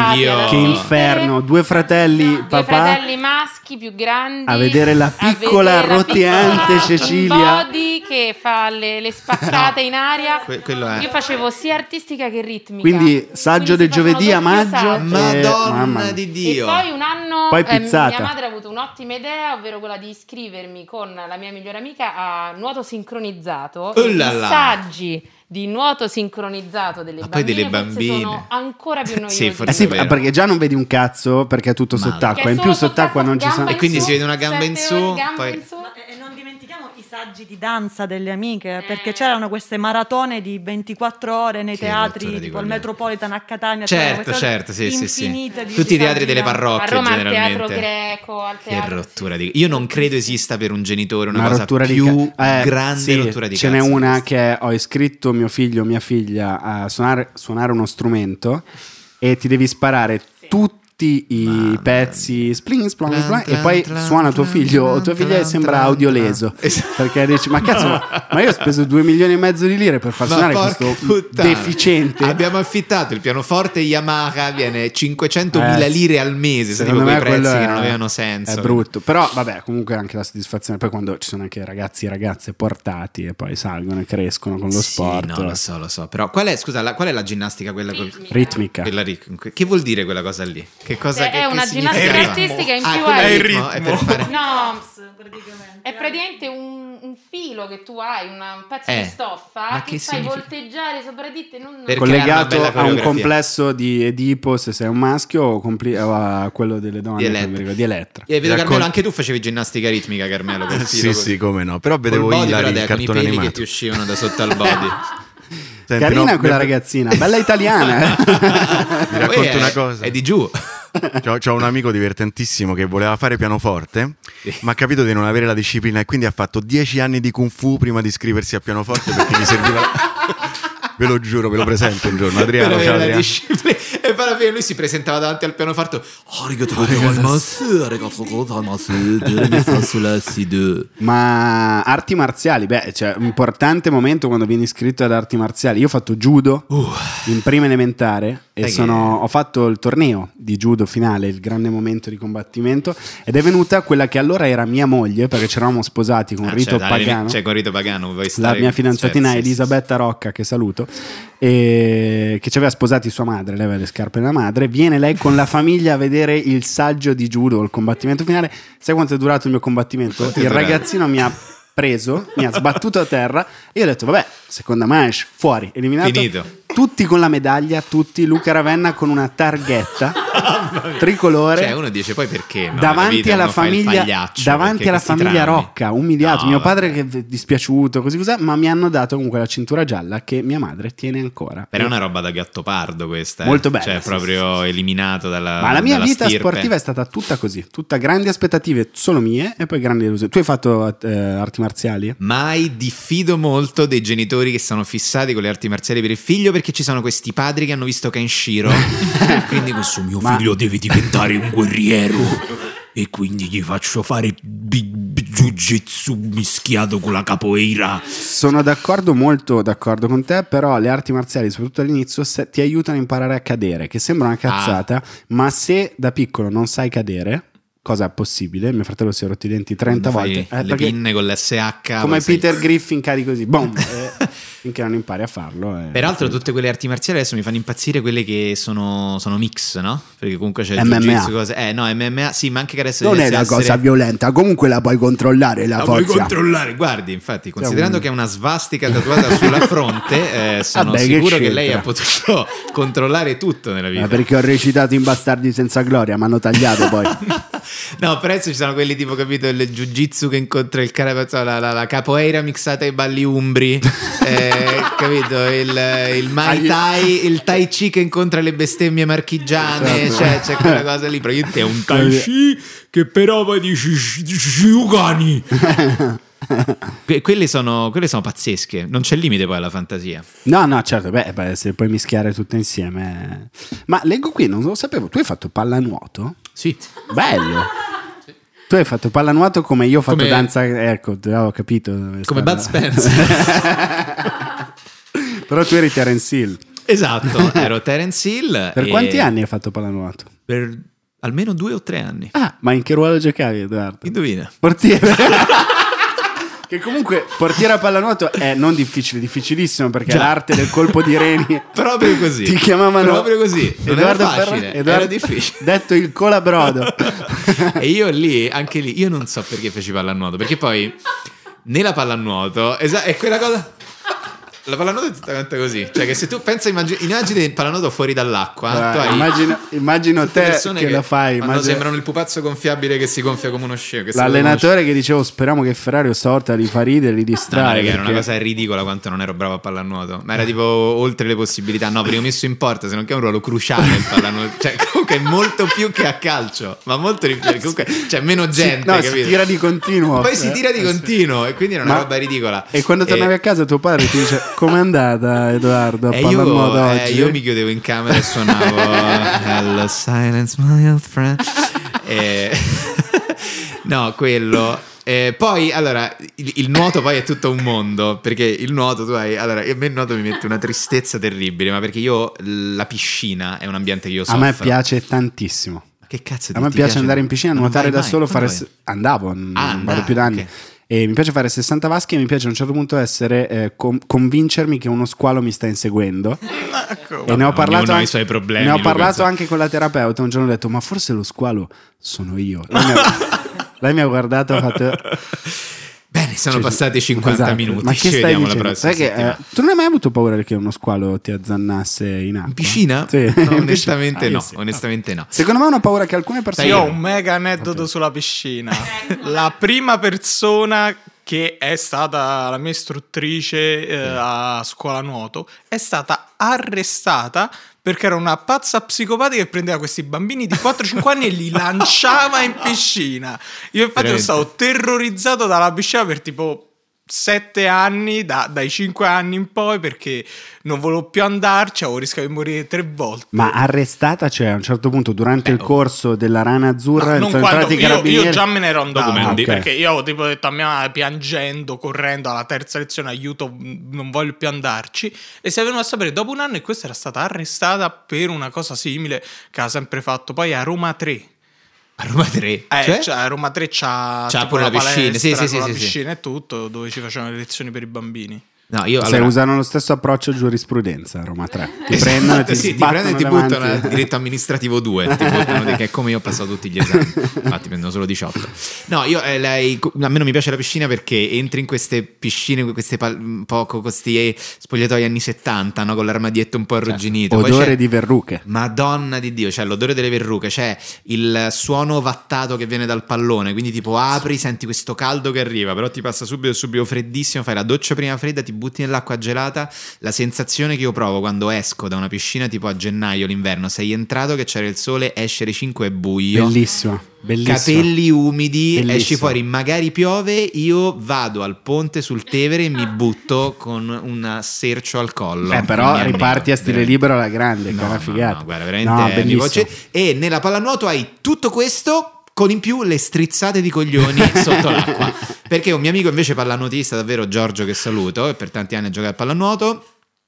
che inferno! Due fratelli, Due papà. fratelli maschi più grandi A vedere la a piccola vedere la roteante piccola Cecilia. Body che fa le, le spaccate in aria. Que-. Io facevo sia artistica che ritmica. Quindi saggio Quindi del giovedì a maggio. Madonna Eh, di E Dio. poi un anno Poi eh, mia madre ha avuto un'ottima idea, ovvero quella di iscrivermi con la mia migliore amica a nuoto sincronizzato. Oh E là saggi di nuoto sincronizzato delle Ma poi bambine, delle forse bambine. sono ancora più noiosi. Sì, forse Eh sì, perché già non vedi un cazzo perché è tutto sott'acqua. In più sott'acqua non ci sono. E quindi si vede una gamba in su, poi- in su. E non dimentichiamo i saggi di danza delle amiche, perché c'erano queste maratone di 24 ore nei Che teatri, tipo al coglioni. Metropolitan a Catania. Certo, certo, sì, sì, sì. Tutti i teatri delle danza. A parrocchie Roma al generalmente. teatro greco, al Che teatro rottura di Io non credo esista per un genitore una, Una cosa rottura più di ca- eh, grande sì, rottura di Ce n'è una questa. che ho iscritto mio figlio o mia figlia a suonare, suonare uno strumento e ti devi sparare tutti i pezzi spling, splong, splong, e poi suona tuo figlio o tua figlia e sembra tlan, audio tlan. leso Esatto. perché dici ma cazzo ma, ma io ho speso 2 milioni e mezzo di lire per far Ma suonare questo puttana. deficiente Abbiamo affittato il pianoforte Yamaha, viene 500.000 Eh, lire al mese, Secondo me prezzi quello che è- non avevano senso. È brutto, però vabbè, comunque anche la soddisfazione. Poi quando ci sono anche ragazzi e ragazze portati e poi salgono e crescono con lo Sì, sport. no, lo so, lo so. Però qual è, scusa, la- qual è la ginnastica quella col... Ritmica. Ritmica. quella rit- Che vuol dire quella cosa lì? Che cosa Cioè, che, è che una significa? ginnastica Ah, artistica in più quello hai- è il È il ritmo, è per ritmo. fare... No, praticamente. è praticamente un, un filo che tu hai, una- un pezzo Eh, di stoffa ma che, che fai volteggiare sopra di te. Non... Per- collegato a un complesso di Edipo se sei un maschio o, compli- o a quello delle donne Di che Elettra. ricordo, di Elettra. Eh, vedo Carmelo, anche tu facevi ginnastica ritmica, Carmelo. filo Sì, così. sì, come no. Però vedevo body, però, Hilary, il cartone peli che animato. ti uscivano da sotto al body. Senti, Carina no, quella mi- ragazzina, bella italiana. Mi racconto una cosa. È di giù. C'ho, c'ho un amico divertentissimo che voleva fare pianoforte, ma ha capito di non avere la disciplina e quindi ha fatto dieci anni di kung fu prima di iscriversi a pianoforte perché gli serviva. Ve lo giuro, ve lo presento un giorno. Adriano, ciao Adriano. disciplina. E poi alla fine lui si presentava davanti al pianoforte. Ma arti marziali, beh, cioè, un importante momento quando vieni iscritto ad arti marziali. Io ho fatto judo in prima elementare e sono- ho fatto il torneo di judo finale, il grande momento di combattimento. Ed è venuta quella che allora era mia moglie, perché ci eravamo sposati con Ah, rito cioè, pagano. Cioè, con rito pagano. Vuoi la stare... mia fidanzatina sì, Elisabetta Rocca, che saluto, e che ci aveva sposati sua madre, lei aveva le scarpe della madre. Viene lei con la famiglia a vedere il saggio di judo, il combattimento finale. Sai quanto è durato il mio combattimento? Quanto Il ragazzino mi ha preso, mi ha sbattuto a terra e io ho detto, vabbè, seconda manche, fuori, eliminato. Finito. Tutti con la medaglia, tutti. Luca Ravenna con una targhetta tricolore Cioè, uno dice poi perché? No? davanti alla famiglia, davanti alla famiglia trami. Rocca, umiliato. No, mio padre vabbè. che è dispiaciuto, così così, ma mi hanno dato comunque la cintura gialla che mia madre tiene ancora. Però è una roba da gattopardo questa. eh. Molto bella, Cioè, sì, proprio eliminato dalla. ma la mia vita stirpe. sportiva è stata tutta così, tutta grandi aspettative solo mie e poi grandi illusioni. Tu hai fatto eh, arti marziali? Mai diffido molto dei genitori che sono fissati con le arti marziali per il figlio perché ci sono questi padri che hanno visto Kenshiro. quindi questo mio Ma- Figlio deve diventare un guerriero e quindi gli faccio fare jiu-jitsu mischiato con la capoeira. Sono d'accordo, molto d'accordo con te, però le arti marziali, soprattutto all'inizio, ti aiutano a imparare a cadere, che sembra una cazzata, ma se da piccolo non sai cadere, cosa è possibile, mio fratello si è rotto i denti 30 Fai volte. eh, le perché pinne con l'SH. come poi sei- Peter Griffin cadi così, boom, eh, finché non impari a farlo. eh. Peraltro tutte quelle arti marziali adesso mi fanno impazzire quelle che sono, sono mix, no? Perché comunque c'è il MMA. jiu-jitsu, cose... Eh no, MMA, sì, ma anche che adesso non è una essere- cosa violenta, comunque la puoi controllare la, La puoi forza. controllare, guardi, infatti, considerando che è una svastica tatuata sulla fronte, eh, sono Vabbè, che sicuro che, c'entra? lei ha potuto controllare tutto nella vita. Ma perché ho recitato in Bastardi senza gloria, mi hanno tagliato poi. No, per adesso ci sono quelli tipo, capito, il jiu-jitsu che incontra il cara- la, la, la capoeira mixata ai balli umbri, eh, capito, il, il Mai Tai, il Tai Chi che incontra le bestemmie marchigiane, cioè c'è quella cosa lì, praticamente è un Tai Chi. Che però poi dici Shiugani. Que- quelle, sono, quelle sono pazzesche, non c'è limite poi alla fantasia. No, no, certo, beh, beh, se puoi mischiare tutto insieme. Ma leggo qui, non lo sapevo, tu hai fatto pallanuoto? Sì. Bello. Tu hai fatto pallanuoto come io ho fatto Come- danza, ecco, ho capito. Come Bud Stava- Spencer. Però tu eri Terence Hill. esatto, ero Terence Hill. Per e- quanti anni hai fatto pallanuoto? Per almeno due o tre anni. Ah, ma in che ruolo giocavi, Edoardo? Indovina. Portiere. che comunque portiere a pallanuoto è non difficile, difficilissimo perché è l'arte del colpo di reni. Proprio così. Ti chiamavano Proprio così. Non Edoardo era facile, Ferra- Edoardo- era difficile. Detto il colabrodo. e io lì, anche lì, io non so perché feci pallanuoto, perché poi nella pallanuoto esa- è quella cosa... La pallanuoto è tutta quanta così, cioè che se tu pensa, immagini, immagini il pallanuoto fuori dall'acqua, Guarda, hai immagino, immagino te persone che, lo fai. immagino- sembrano il pupazzo gonfiabile che si gonfia come uno scemo. che L'allenatore che dicevo speriamo che Ferrari sorta li fa ridere, li conosci. No, distrae. raga, era una perché- cosa ridicola quanto non ero bravo a pallanuoto. Ma era tipo oltre le possibilità. No, perché ho messo in porta, se non che è un ruolo cruciale il pallanuoto. Cioè, comunque è molto più che a calcio. Ma molto di più. Comunque c'è meno gente, no, si tira di continuo. Poi si Eh, tira di eh, continuo e quindi era una Ma- roba ridicola. E quando tornavi a casa tuo padre ti dice com'è andata Edoardo a E pallanuoto io, eh, oggi? io mi chiudevo in camera e suonavo Hello Silence My Old Friend E- No, quello Eh, Poi, allora, il, il nuoto poi è tutto un mondo Perché il nuoto tu hai Allora, a me il nuoto mi mette una tristezza terribile Ma perché io, la piscina è un ambiente che io A soffro me piace tantissimo. Ma Che cazzo A me piace andare in piscina, nuotare da mai? solo, fare... vai? Andavo, non Ah, vado andavi, più da anni. ok. E mi piace fare 60 vasche e mi piace a un certo punto essere eh, com- convincermi che uno squalo mi sta inseguendo. Ecco. e ne ho parlato, i anche, suoi problemi, ne ho parlato anche con la terapeuta. Un giorno ho detto: Ma forse lo squalo sono io. Lei mi ha, guardato e ha fatto. Bene, sono Cioè, passati 50 esatto. minuti Ma che Ci stai vediamo la dicendo? prossima Sai che, eh, tu non hai mai avuto paura che uno squalo ti azzannasse in acqua? In piscina? Sì. No, onestamente Ah, no, sì. onestamente no. Secondo me è una paura che alcune persone. Io ho un mega aneddoto sulla piscina. La prima persona che è stata la mia istruttrice eh, a scuola nuoto è stata arrestata perché era una pazza psicopatica che prendeva questi bambini di 4-5 anni e li lanciava in piscina. Io infatti sono stato terrorizzato dalla piscina per tipo 7 anni, da- dai 5 anni in poi perché non volevo più andarci, avevo rischiato di morire tre volte. Ma arrestata, cioè a un certo punto durante Eh, il corso della rana azzurra No, non sono quando- entrati i io, carabinieri. io già me ne ero andato Documenti. perché io avevo tipo detto a mia madre piangendo, correndo alla terza lezione aiuto, non voglio più andarci e si è venuto a sapere dopo un anno e questa era stata arrestata per una cosa simile che ha sempre fatto poi a Roma 3 A Roma 3? eh, cioè? cioè, a Roma 3 c'ha, C'ha pure la piscina, palestra sì, sì, sì, la sì, sì. piscina e tutto dove ci facevano le lezioni per i bambini No, io Se allora... usano lo stesso approccio giurisprudenza a Roma 3. Ti Esatto, prendono e ti sì, ti prendono e ti buttano al diritto amministrativo 2 ti buttano che è come io ho passato tutti gli esami infatti prendono solo 18 no io eh, lei, a me non mi piace la piscina perché entri in queste piscine queste pal- un po' con questi eh, spogliatoi anni 70 no? con l'armadietto un po' arrugginito Poi Odore di verruche. Madonna di Dio, c'è l'odore delle verruche, c'è il suono vattato che viene dal pallone, quindi tipo apri, senti questo caldo che arriva, però ti passa subito subito freddissimo, fai la doccia prima fredda, ti butti nell'acqua gelata, la sensazione che io provo quando esco da una piscina tipo a gennaio l'inverno, sei entrato che c'era il sole, esce alle 5 è buio. Bellissimo, bellissimo. Capelli umidi, Bellissimo. esci fuori, magari piove, io vado al ponte sul Tevere e mi butto con un sercio al collo. Eh, però riparti amico, a stile libero alla grande, che è No, una no, figata. no, guarda, veramente No, bellissimo. E nella pallanuoto hai tutto questo con in più le strizzate di coglioni sotto l'acqua. Perché un mio amico invece pallanotista, davvero Giorgio che saluto, e per tanti anni ha giocato a pallanuoto,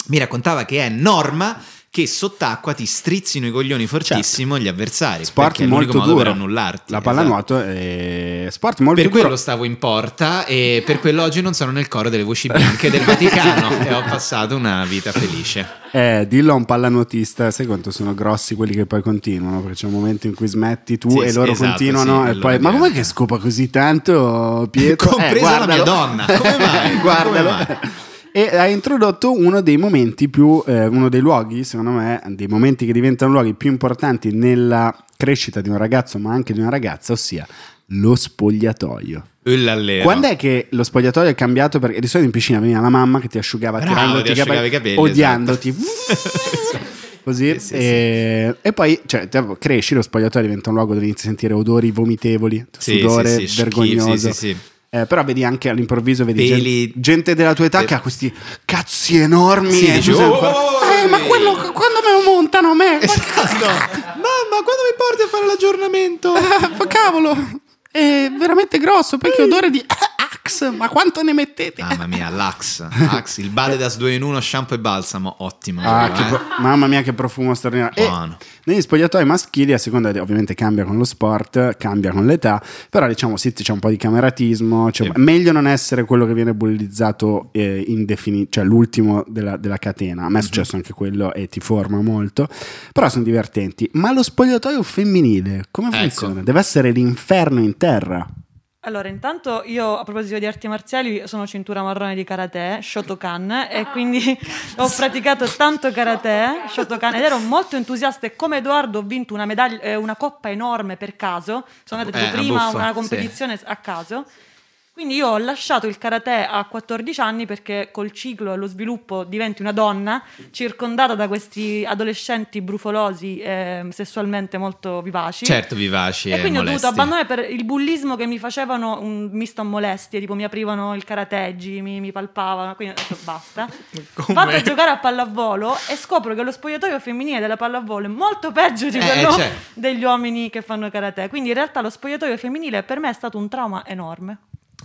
mi raccontava che è norma che sott'acqua ti strizzino i coglioni fortissimo gli avversari. Sport perché è l'unico molto modo duro. per annullarti. La esatto. pallanuoto è sport molto Per quello stavo in porta e per quello oggi non sono nel coro delle voci bianche del Vaticano e ho passato una vita felice. Eh, dillo a un pallanotista, sai quanto sono grossi quelli che poi continuano, perché c'è un momento in cui smetti tu Sì, e loro esatto, continuano sì, e poi ma com'è che scopa così tanto Pietro? Compresa la mia donna, come mai? guardalo. Come mai? E ha introdotto uno dei momenti più, eh, uno dei luoghi, secondo me, dei momenti che diventano luoghi più importanti nella crescita di un ragazzo, ma anche di una ragazza, ossia lo spogliatoio. Ullallero. Quando è che lo spogliatoio è cambiato? Perché di solito in piscina veniva la mamma che ti asciugava Bravo, tirandoti ti i asciugava i capelli, capelli, odiandoti. Così Sì, sì, e, e poi cioè, cresci, lo spogliatoio diventa un luogo dove inizi a sentire odori vomitevoli, Sì, sudore sì, sì, vergognoso. sì, sì, sì. Eh, però vedi anche all'improvviso vedi Peli- gente, della tua età Pe- che ha questi cazzi enormi Sì, e tu sei "Oh, oh, "Eh, ma quello oh". quando me lo montano a me Esatto. Mamma, quando mi porti a fare l'aggiornamento? Ma cavolo, è veramente grosso. Poi che odore di Axe, ma quanto ne mettete? Mamma mia, l'Axe, Axe, il Badedas 2 in 1, shampoo e balsamo, ottimo. Ah, eh. pro- mamma mia, che profumo straordinario. E Buono. negli spogliatoi maschili, a seconda, di- ovviamente cambia con lo sport, cambia con l'età, però diciamo sì, c'è un po' di cameratismo. c'è- Sì. Meglio non essere quello che viene bullizzato eh, indefinito, cioè l'ultimo della, della catena. A me è successo anche quello e ti forma molto, però sono divertenti. Ma lo spogliatoio femminile, come Ecco. funziona? Deve essere l'inferno in terra. Allora, intanto io a proposito di arti marziali sono cintura marrone di karate, Shotokan, e quindi ho praticato tanto karate, Shotokan, ed ero molto entusiasta e come Edoardo ho vinto una medaglia, eh, una coppa enorme per caso, sono andata Eh, prima a una sì. competizione a caso. Quindi io ho lasciato il karate a 14 anni perché col ciclo e lo sviluppo diventi una donna circondata da questi adolescenti brufolosi e sessualmente molto vivaci. Certo, vivaci E quindi ho dovuto molesti. abbandonare per il bullismo che mi facevano un misto a molestie, tipo mi aprivano il karateggi, mi, mi palpavano, quindi ho detto basta. Come? Vado a giocare a pallavolo e scopro che lo spogliatoio femminile della pallavolo è molto peggio di Eh, quello certo. degli uomini che fanno karate. Quindi in realtà lo spogliatoio femminile per me è stato un trauma enorme.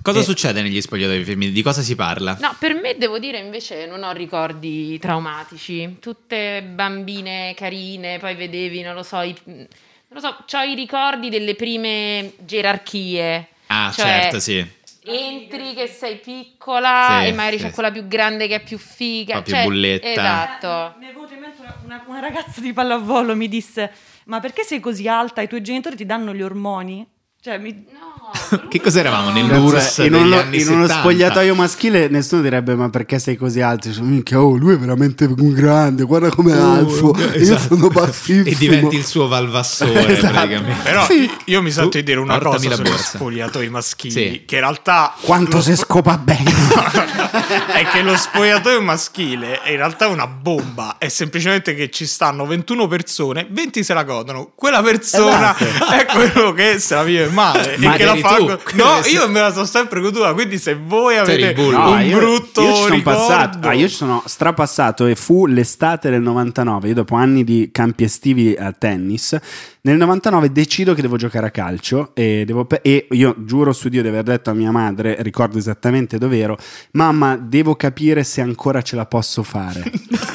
Cosa Eh. succede negli spogliatoi femminili? Di cosa si parla? No, per me devo dire invece non ho ricordi traumatici. Tutte bambine carine, poi vedevi, non lo so, i, non lo so, ho i ricordi delle prime gerarchie. Ah, Cioè, certo, sì. Entri che sei piccola Sì, e magari sì, c'è quella più grande che è più figa. Più cioè, bulletta. Esatto. Mi è venuta in mente una, una- una ragazza di pallavolo mi disse: Ma perché sei così alta? I tuoi genitori ti danno gli ormoni? Cioè, mi, No. Che cos'eravamo nel Cazzo, NURS in, uno, anni in uno 70? spogliatoio maschile nessuno direbbe ma perché sei così alto Dice, minchia oh lui è veramente grande guarda com'è alto e io Esatto. sono bassissimo E diventi il suo valvassore Esatto. praticamente. Però Sì. io mi sento Tu, di dire una portami cosa la sugli spogliatoi maschili, Sì. che in realtà quanto si spo- scopa bene è che lo spogliatoio maschile è in realtà una bomba, è semplicemente che ci stanno 21 persone, 20 se la godono, quella persona Esatto. è quello che se la vive male. Ma e che la fa... tu, No, io me la sto sempre goduta, quindi se voi avete. No, un io- brutto io ci sono passato, ah, io ci sono strapassato e fu l'estate del 99, io dopo anni di campi estivi a tennis, nel 99 decido che devo giocare a calcio e, devo pe- e io giuro su Dio di aver detto a mia madre, ricordo esattamente dove ero, mamma devo capire se ancora ce la posso fare.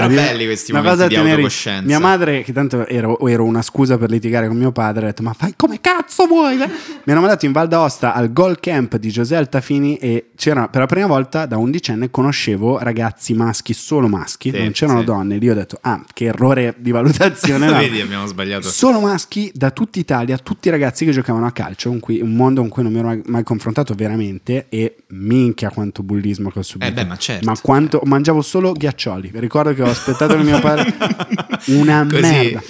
Però Arriva- belli questi una momenti cosa di tenere- autocoscienza. Mia madre, che tanto ero, ero una scusa per litigare con mio padre, ha detto: Ma fai come cazzo vuoi? Mi hanno mandato in Val d'Aosta al Goal Camp di José Altafini e c'era per la prima volta da undicenne conoscevo ragazzi maschi, solo maschi, Sì, non c'erano sì. donne. Lì ho detto: Ah, che errore di valutazione. no. Vedi, abbiamo sbagliato. Solo maschi da tutta Italia, tutti i ragazzi che giocavano a calcio, con cui- un mondo con cui non mi ero mai, confrontato veramente e minchia quanto bullismo che ho subito. Eh beh, ma certo. Ma quanto mangiavo solo ghiaccioli. Mi ricordo che ho aspettato il mio padre una Così, merda.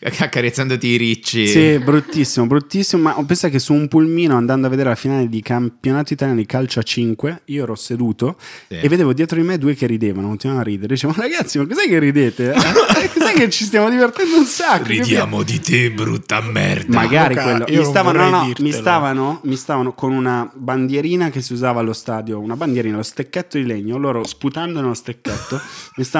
accarezzandoti i ricci. Sì, bruttissimo, bruttissimo. Ma pensa che su un pulmino andando a vedere la finale di campionato italiano di calcio a 5, io ero seduto Sì. e vedevo dietro di me due che ridevano, continuavano a ridere. Dicevo, ragazzi, ma cos'è che ridete? Eh, cos'è che ci stiamo divertendo un sacco? Ridiamo di te, brutta merda. Magari Luca, quello. Mi stavano, no, no, mi, stavano, mi stavano con una bandierina che si usava allo stadio, una bandierina, lo stecchetto di legno, loro sputando nello stecchetto, mi stavano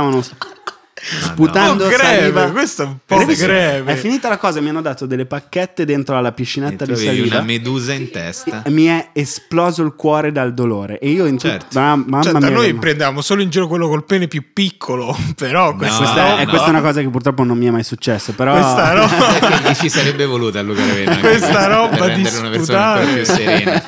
sputando Oh, greve, saliva. questo è un po' Bellissimo. greve. È finita la cosa, mi hanno dato delle pacchette dentro alla piscinetta di saliva. una medusa in testa. Mi è esploso il cuore dal dolore. E io in tut- Certo. Ma- mamma Cioè, da mia, noi ma- prendiamo solo in giro quello col pene più piccolo, però questa, questa, è, roba- questa è una cosa che purtroppo non mi è mai successa. Però Questa roba- Perché ci sarebbe voluta a Luca Ravenna Questa roba di una persona più serena.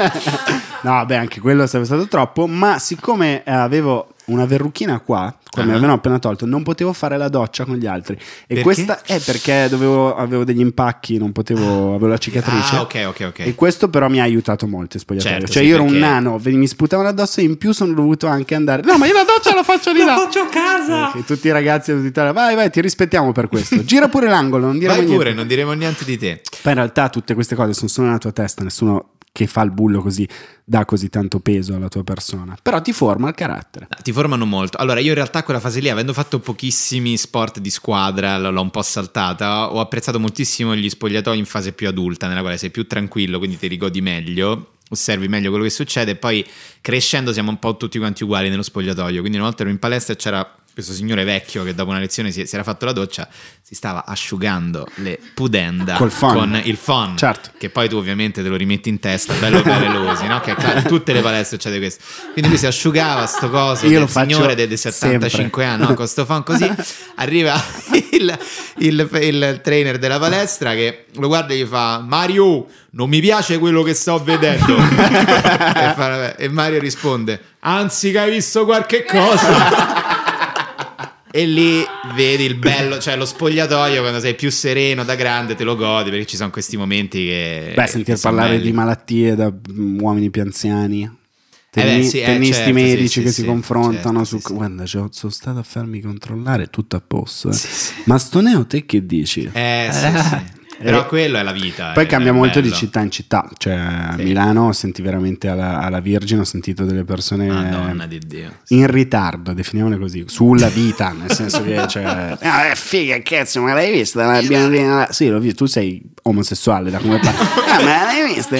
No, beh, anche quello sarebbe stato troppo. Ma siccome eh, avevo una verruchina qua, come Ah. mi avevano appena tolto, non potevo fare la doccia con gli altri. E Perché? questa è perché dovevo- avevo degli impacchi, non potevo, avevo la cicatrice. Ah, ok, ok, ok. E questo però mi ha aiutato molto spogliatoio. Certo, cioè, sì, io ero un perché- nano, ve- mi sputavano addosso e in più sono dovuto anche andare. No, ma io la doccia la faccio di là. faccio a casa. Perché tutti i ragazzi d'Italia, vai, vai, ti rispettiamo per questo. Gira pure l'angolo, non diremo Vai niente. pure, non diremo niente di te. Poi in realtà tutte queste cose sono solo nella tua testa, nessuno che fa il bullo così dà così tanto peso alla tua persona. Però ti forma il carattere. Ah, Ti formano molto. Allora, io in realtà quella fase lì, avendo fatto pochissimi sport di squadra, l'ho un po' saltata. Ho apprezzato moltissimo gli spogliatoi in fase più adulta, nella quale sei più tranquillo, quindi ti rigodi meglio, osservi meglio quello che succede. E poi crescendo siamo un po' tutti quanti uguali nello spogliatoio. Quindi una volta ero in palestra e c'era questo signore vecchio che dopo una lezione si, si era fatto la doccia, si stava asciugando le pudenda phon. con il phon. Certo. Che poi tu ovviamente te lo rimetti in testa, bello pelosi, no? Che è chiaro, in tutte le palestre succede questo. Quindi lui si asciugava sto coso, Io del lo faccio signore dei, dei 75 sempre. anni, no? Con sto fan così, arriva il, il- il trainer della palestra che lo guarda e gli fa Mario, non mi piace quello che sto vedendo. e, fa- e Mario risponde, anzi che hai visto qualche cosa. E lì vedi il bello, cioè lo spogliatoio quando sei più sereno da grande te lo godi perché ci sono questi momenti che... Beh, sentir parlare belli. di malattie da mm, uomini più anziani. Eh beh, sì, eh, tennisti certo, medici sì, che sì, si confrontano certo, su guarda cioè, sono stato a farmi controllare tutto a posto eh. Ma sto neo te che dici Eh, sì. Però quello è la vita. Poi cambia molto di bello. città in città, cioè a Sì. Milano senti veramente alla, alla Virgine, ho sentito delle persone Madonna di Dio. in ritardo, definiamole così, sulla vita, nel senso che cioè, ah, è figa, cazzo, ma l'hai vista? La Sì, l'ho visto, tu sei omosessuale da come parli. Ah, ma l'hai vista?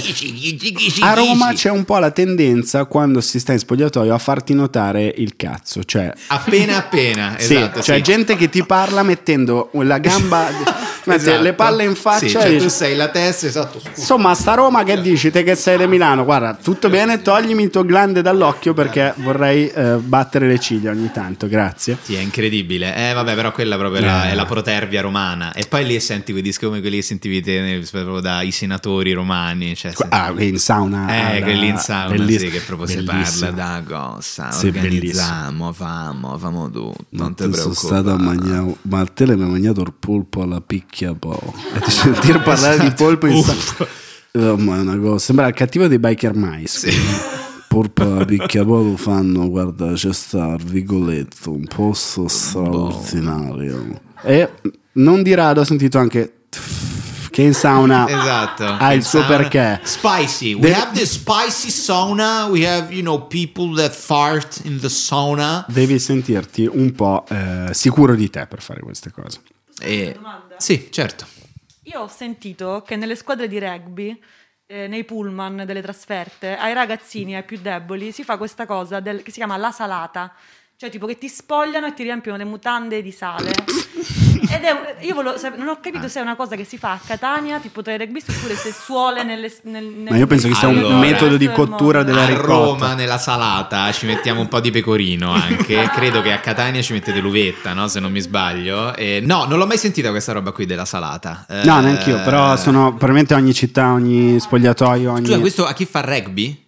A Roma c'è un po' la tendenza quando si sta in spogliatoio a farti notare il cazzo, cioè Appena appena, sì, esatto. cioè sì. gente che ti parla mettendo la gamba, Esatto. le palle in faccia Sì, cioè tu sei la testa, esatto. scusa. Insomma, sta Roma che dici te che sei di Milano? Guarda, tutto bene, toglimi il tuo glande dall'occhio perché vorrei eh, battere le ciglia ogni tanto, grazie. Sì, è incredibile. Eh, vabbè, però quella proprio è la- Eh. è la protervia romana. E poi lì senti quei dischi come quelli che sentivi te proprio dai senatori romani. Cioè, Ah, in sauna. Eh, alla- quelli in sauna, belliss- sì, che proprio si parla da cosa, Sì, organizziamo, famo, famo tutto, non ti Tu sono stato a preoccupare. mangiare, ma te mi hai mangiato il polpo alla picchia po'. E ti sentire parlare di polpo in sa- Oh, ma è una cosa. Sembra il cattivo dei biker mice. Polpo alla picchia po' lo fanno, guarda, c'è sta il Vigoletto, un posto straordinario. E non di rado ho sentito anche che in sauna Esatto. ha il suo Sauna- perché. Spicy. We De- have the spicy sauna. We have, you know, people that fart in the sauna. Devi sentirti un po' eh, sicuro di te per fare queste cose. E... Domanda? Sì, certo. Io ho sentito che nelle squadre di rugby, eh, nei pullman delle trasferte, ai ragazzini, ai più deboli, si fa questa cosa del- che si chiama la salata. Cioè, tipo che ti spogliano e ti riempiono le mutande di sale. Ed è un- io volevo sap- non ho capito se è una cosa che si fa a Catania, tipo tra i rugbisti, oppure se suole nelle, nel, nel- Ma io penso che sia un metodo di nel resto del cottura mondo. della a ricotta. Roma nella salata ci mettiamo un po' di pecorino anche. Credo che a Catania ci mettete l'uvetta, no? Se non mi sbaglio. E no, non l'ho mai sentita questa roba qui della salata. Eh, No, neanche io, però sono probabilmente ogni città, ogni spogliatoio, ogni... Scusa, questo a chi fa rugby?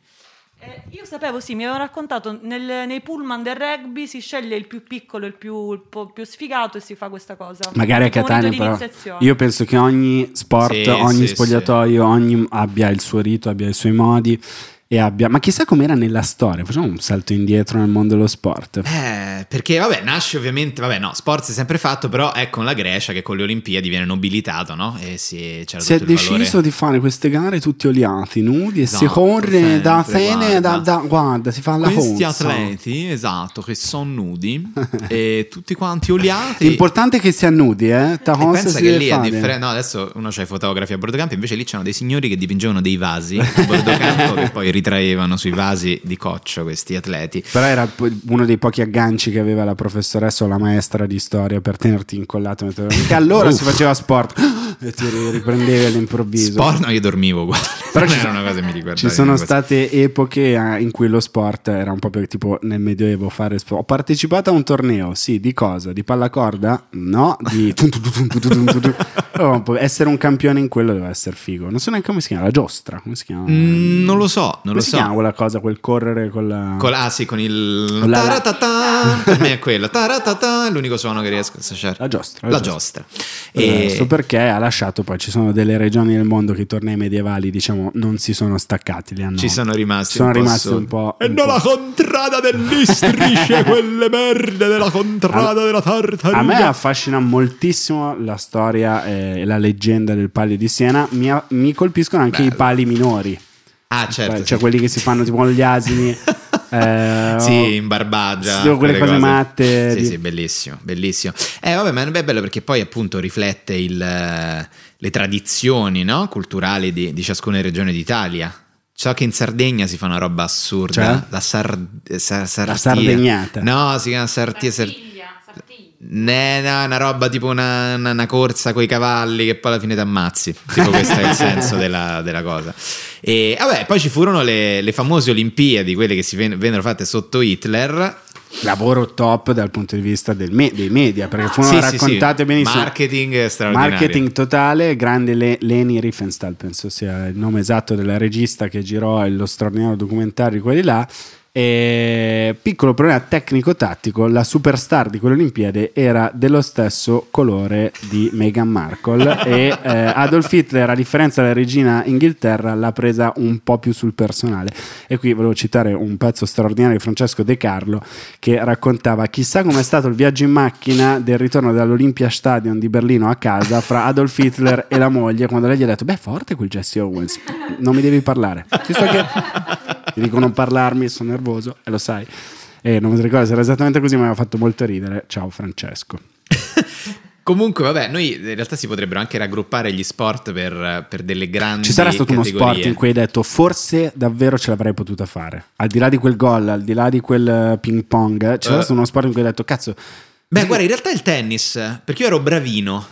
Eh, io sapevo, sì, mi avevano raccontato nel- nei pullman del rugby si sceglie il più piccolo, il più, il po' più sfigato e si fa questa cosa. Magari a Catania, però io penso che ogni sport, Sì, ogni sì, spogliatoio, ogni abbia il suo rito, abbia i suoi modi e abbia... Ma chissà com'era nella storia, facciamo un salto indietro nel mondo dello sport. Eh, perché vabbè, nasce ovviamente, vabbè, no, sport si è sempre fatto, però è con la Grecia che con le Olimpiadi viene nobilitato, no? E si, c'era Si è deciso valore- di fare queste gare tutti oliati, nudi e si Esatto, corre da Atene, da, guarda. da- guarda, si fa la Questi corsa. atleti, esatto, che sono nudi e tutti quanti oliati. L'importante è che si annudi, eh? Ta E pensa si che lì fare. differenza, no, adesso uno c'ha i fotografi a bordo campo, invece lì c'erano dei signori che dipingevano dei vasi a bordo campo che poi ritraevano sui vasi di coccio questi atleti. Però era uno dei pochi agganci che aveva la professoressa o la maestra di storia per tenerti incollato. Perché allora si faceva sport e ti riprendevi all'improvviso. Sport, no, io dormivo uguale. Però c'era una cosa che mi ricordava. Ci sono state epoche eh, in cui lo sport era un po' più tipo nel medioevo fare sport. Ho partecipato a un torneo, sì, di cosa? Di pallacorda? No, di... essere un campione in quello deve essere figo. Non so neanche come si chiama, la giostra, come si chiama? Mm, non lo so, non lo si so. chiama quella cosa, quel correre con la Con, ah sì, con il Con la- taratata, per me è quello taratata, è l'unico suono che riesco a associare. La giostra, La la giostra. Eh, E- so perché ha lasciato poi ci sono delle regioni del mondo che i tornei medievali diciamo non si sono staccati li hanno, Ci sono rimasti sono un po' rimasti soli. un po', E non po'. la contrada dell'Istrice, quelle merde della contrada della tartaruga. a me affascina moltissimo la storia e la leggenda del palio di Siena mi, mi colpiscono anche i pali minori Ah, certo. cioè sì. quelli che si fanno tipo gli asini eh, Sì, in barbaggia. Sì, quelle cose matte Sì, di- sì, bellissimo, bellissimo. Eh, vabbè, ma è bello perché poi appunto riflette il, le tradizioni no? culturali di, di ciascuna regione d'Italia. So che in Sardegna si fa una roba assurda. Cioè? La, sar- sar- sartia. sardegnata. No, si chiama sartia. sar- Sartiglia, Sartiglia. Ne- no, una roba tipo una, una- una corsa coi cavalli che poi alla fine ti ammazzi. Tipo questo è il senso della, della cosa. E vabbè, poi ci furono le, le famose Olimpiadi, quelle che si ven- vennero fatte sotto Hitler. lavoro top dal punto di vista del me- dei media perché furono Sì, sì, sì. raccontate benissimo Marketing straordinario. Marketing totale, grande Le- Leni Riefenstahl, penso sia il nome esatto della regista che girò lo straordinario documentario di quelli là. E piccolo problema tecnico-tattico: la superstar di quelle Olimpiadi era dello stesso colore di Meghan Markle. e eh, Adolf Hitler, a differenza della regina Inghilterra, l'ha presa un po' più sul personale. E qui volevo citare un pezzo straordinario di Francesco De Carlo che raccontava: Chissà com'è stato il viaggio in macchina del ritorno dall'Olympia Stadion di Berlino a casa fra Adolf Hitler e la moglie quando lei gli ha detto: Beh, forte quel Jesse Owens, non mi devi parlare. Visto che ti dico non parlarmi, sono nervoso e lo sai. E non mi ricordo se era esattamente così, ma mi ha fatto molto ridere. Ciao Francesco. Comunque, vabbè, noi in realtà si potrebbero anche raggruppare gli sport per, per delle grandi Ci sarà stato uno categorie. sport in cui hai detto forse davvero ce l'avrei potuta fare. Al di là di quel gol, al di là di quel eh, ping pong, c'è Eh. stato uno sport in cui hai detto cazzo, Beh, guarda, in realtà il tennis, perché io ero bravino.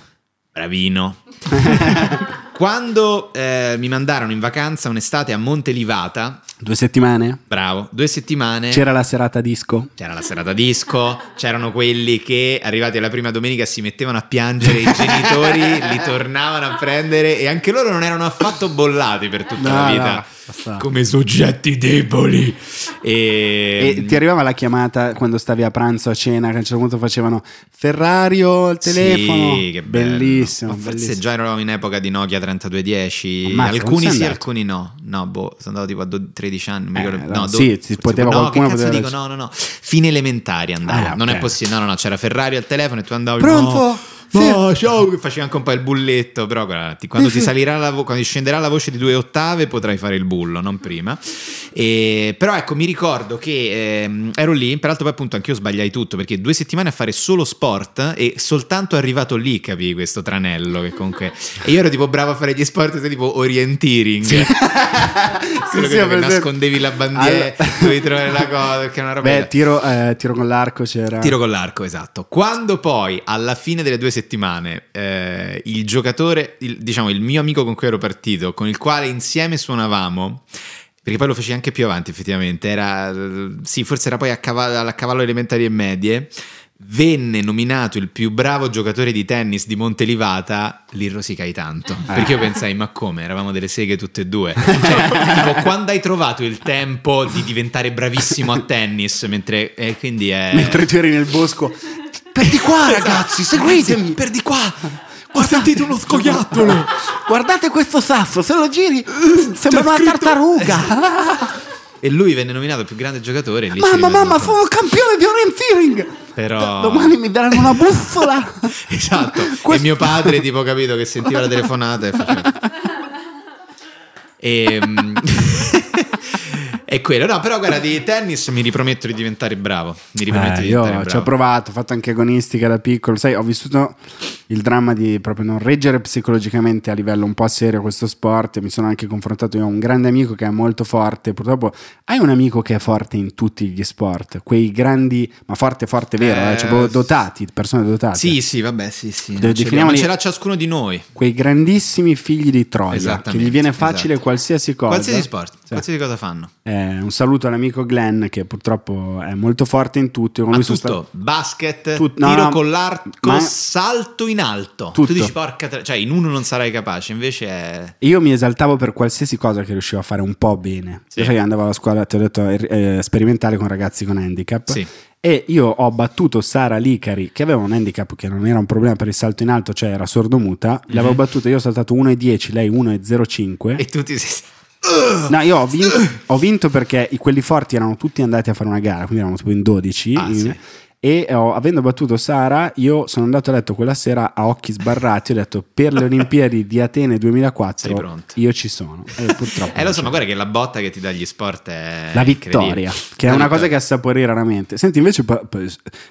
Bravino. Quando eh, mi mandarono in vacanza un'estate a Montelivata, due settimane? bravo, due settimane. C'era la serata disco? C'era la serata disco, c'erano quelli che arrivati alla prima domenica si mettevano a piangere i genitori, li tornavano a prendere e anche loro non erano affatto bollati per tutta No, la no, vita. basta. Come soggetti deboli. E, E ti arrivava la chiamata quando stavi a pranzo a cena, che a un certo punto facevano Ferrario al telefono. Sì, che bello. bellissimo. Forse bellissimo. già eravamo in epoca di Nokia 3210. Ammazza, alcuni sì, andato? alcuni no. No, boh, sono andato tipo a do- 13 anni. mi Eh, ricordo- no, no, sì, do- si poteva- no, qualcuno che cazzo dico? No, no, no. Fine elementare andavo. Ah, Non ok. è possibile. No, no, no. C'era Ferrari al telefono e tu andavi. Pronto? No, No, ciao. Che facevi anche un po' il bulletto. Però guarda, ti- quando ti salirà la vo- quando scenderà la voce di due ottave, potrai fare il bullo, non prima. E- però ecco, mi ricordo che ehm, ero lì. Peraltro, poi appunto, anch'io sbagliai tutto perché due settimane a fare solo sport e soltanto arrivato lì capii questo tranello. Che comunque. E io ero tipo bravo a fare gli sport sai, tipo orienteering. Sì, sì, che nascondevi la bandiera, Allora- dovevi trovare la cosa. Perché è una roba. Beh, tiro, eh, tiro con l'arco c'era. Tiro con l'arco, esatto. Quando poi alla fine delle due settimane eh, il giocatore, il- diciamo il mio amico con cui ero partito, con il quale insieme suonavamo, perché poi lo feci anche più avanti effettivamente, era, eh, sì, forse era poi a cavallo, a cavallo elementari e medie, venne nominato il più bravo giocatore di tennis di Montelivata, lì rosicai tanto. Perché io pensai, ma come? Eravamo delle seghe tutte e due. Cioè, tipo, quando hai trovato il tempo di diventare bravissimo a tennis? Mentre, e quindi è... Mentre tu eri nel bosco. Per di qua, ragazzi, seguitemi. Per di qua! Ho sentito uno scoiattolo. Guardate questo sasso, se lo giri sembra una tartaruga. E lui venne nominato il più grande giocatore. lì mamma, mamma, sono campione di orienteering. Però... Domani mi daranno una bussola. Esatto. Questo- E mio padre, tipo, capito, che sentiva la telefonata e faceva... E, È quello, no, però guarda, di tennis mi riprometto di diventare bravo. Mi riprometto Eh, di io diventare ci ho bravo. provato, ho fatto anche agonistica da piccolo. Sai, ho vissuto il dramma di proprio non reggere psicologicamente a livello un po' serio questo sport. Mi sono anche confrontato. Io ho un grande amico che è molto forte. Purtroppo hai un amico che è forte in tutti gli sport, quei grandi, ma forte, forte, vero, eh, Eh, cioè dotati, persone dotate. Sì, sì, vabbè, sì, sì. Dove non ce l'ha- ciascuno di noi. Quei grandissimi figli di Troia, che gli viene facile esatto. qualsiasi cosa. Qualsiasi sport. Qualsiasi cosa fanno. Eh, un saluto all'amico Glenn che purtroppo è molto forte in tutto. Sono tutto, stato- basket, Tut- no, tiro con l'arco, ma- salto in alto. Tutto. Tu dici porca, tra- cioè in uno non sarai capace, invece è... Io mi esaltavo per qualsiasi cosa che riuscivo a fare un po' bene. Sì. Io andavo alla scuola, ti ho detto, eh, sperimentale con ragazzi con handicap. Sì. E io ho battuto Sara Licari, che aveva un handicap che non era un problema per il salto in alto, cioè era sordomuta. L'avevo battuta, io ho saltato 1,10, lei 1,05. Mhm. E tutti si... No, io ho vinto, ho vinto perché quelli forti erano tutti andati a fare una gara, quindi erano tipo in 12. Ah, in- sì. E ho- avendo battuto Sara, io sono andato a letto quella sera a occhi sbarrati. Ho detto per le Olimpiadi di Atene 2004 Sei pronto. io ci sono. E purtroppo Eh lo so, ma guarda che la botta che ti dà gli sport è la vittoria, che è La una cosa che assapori raramente. Senti, invece, pa- pa-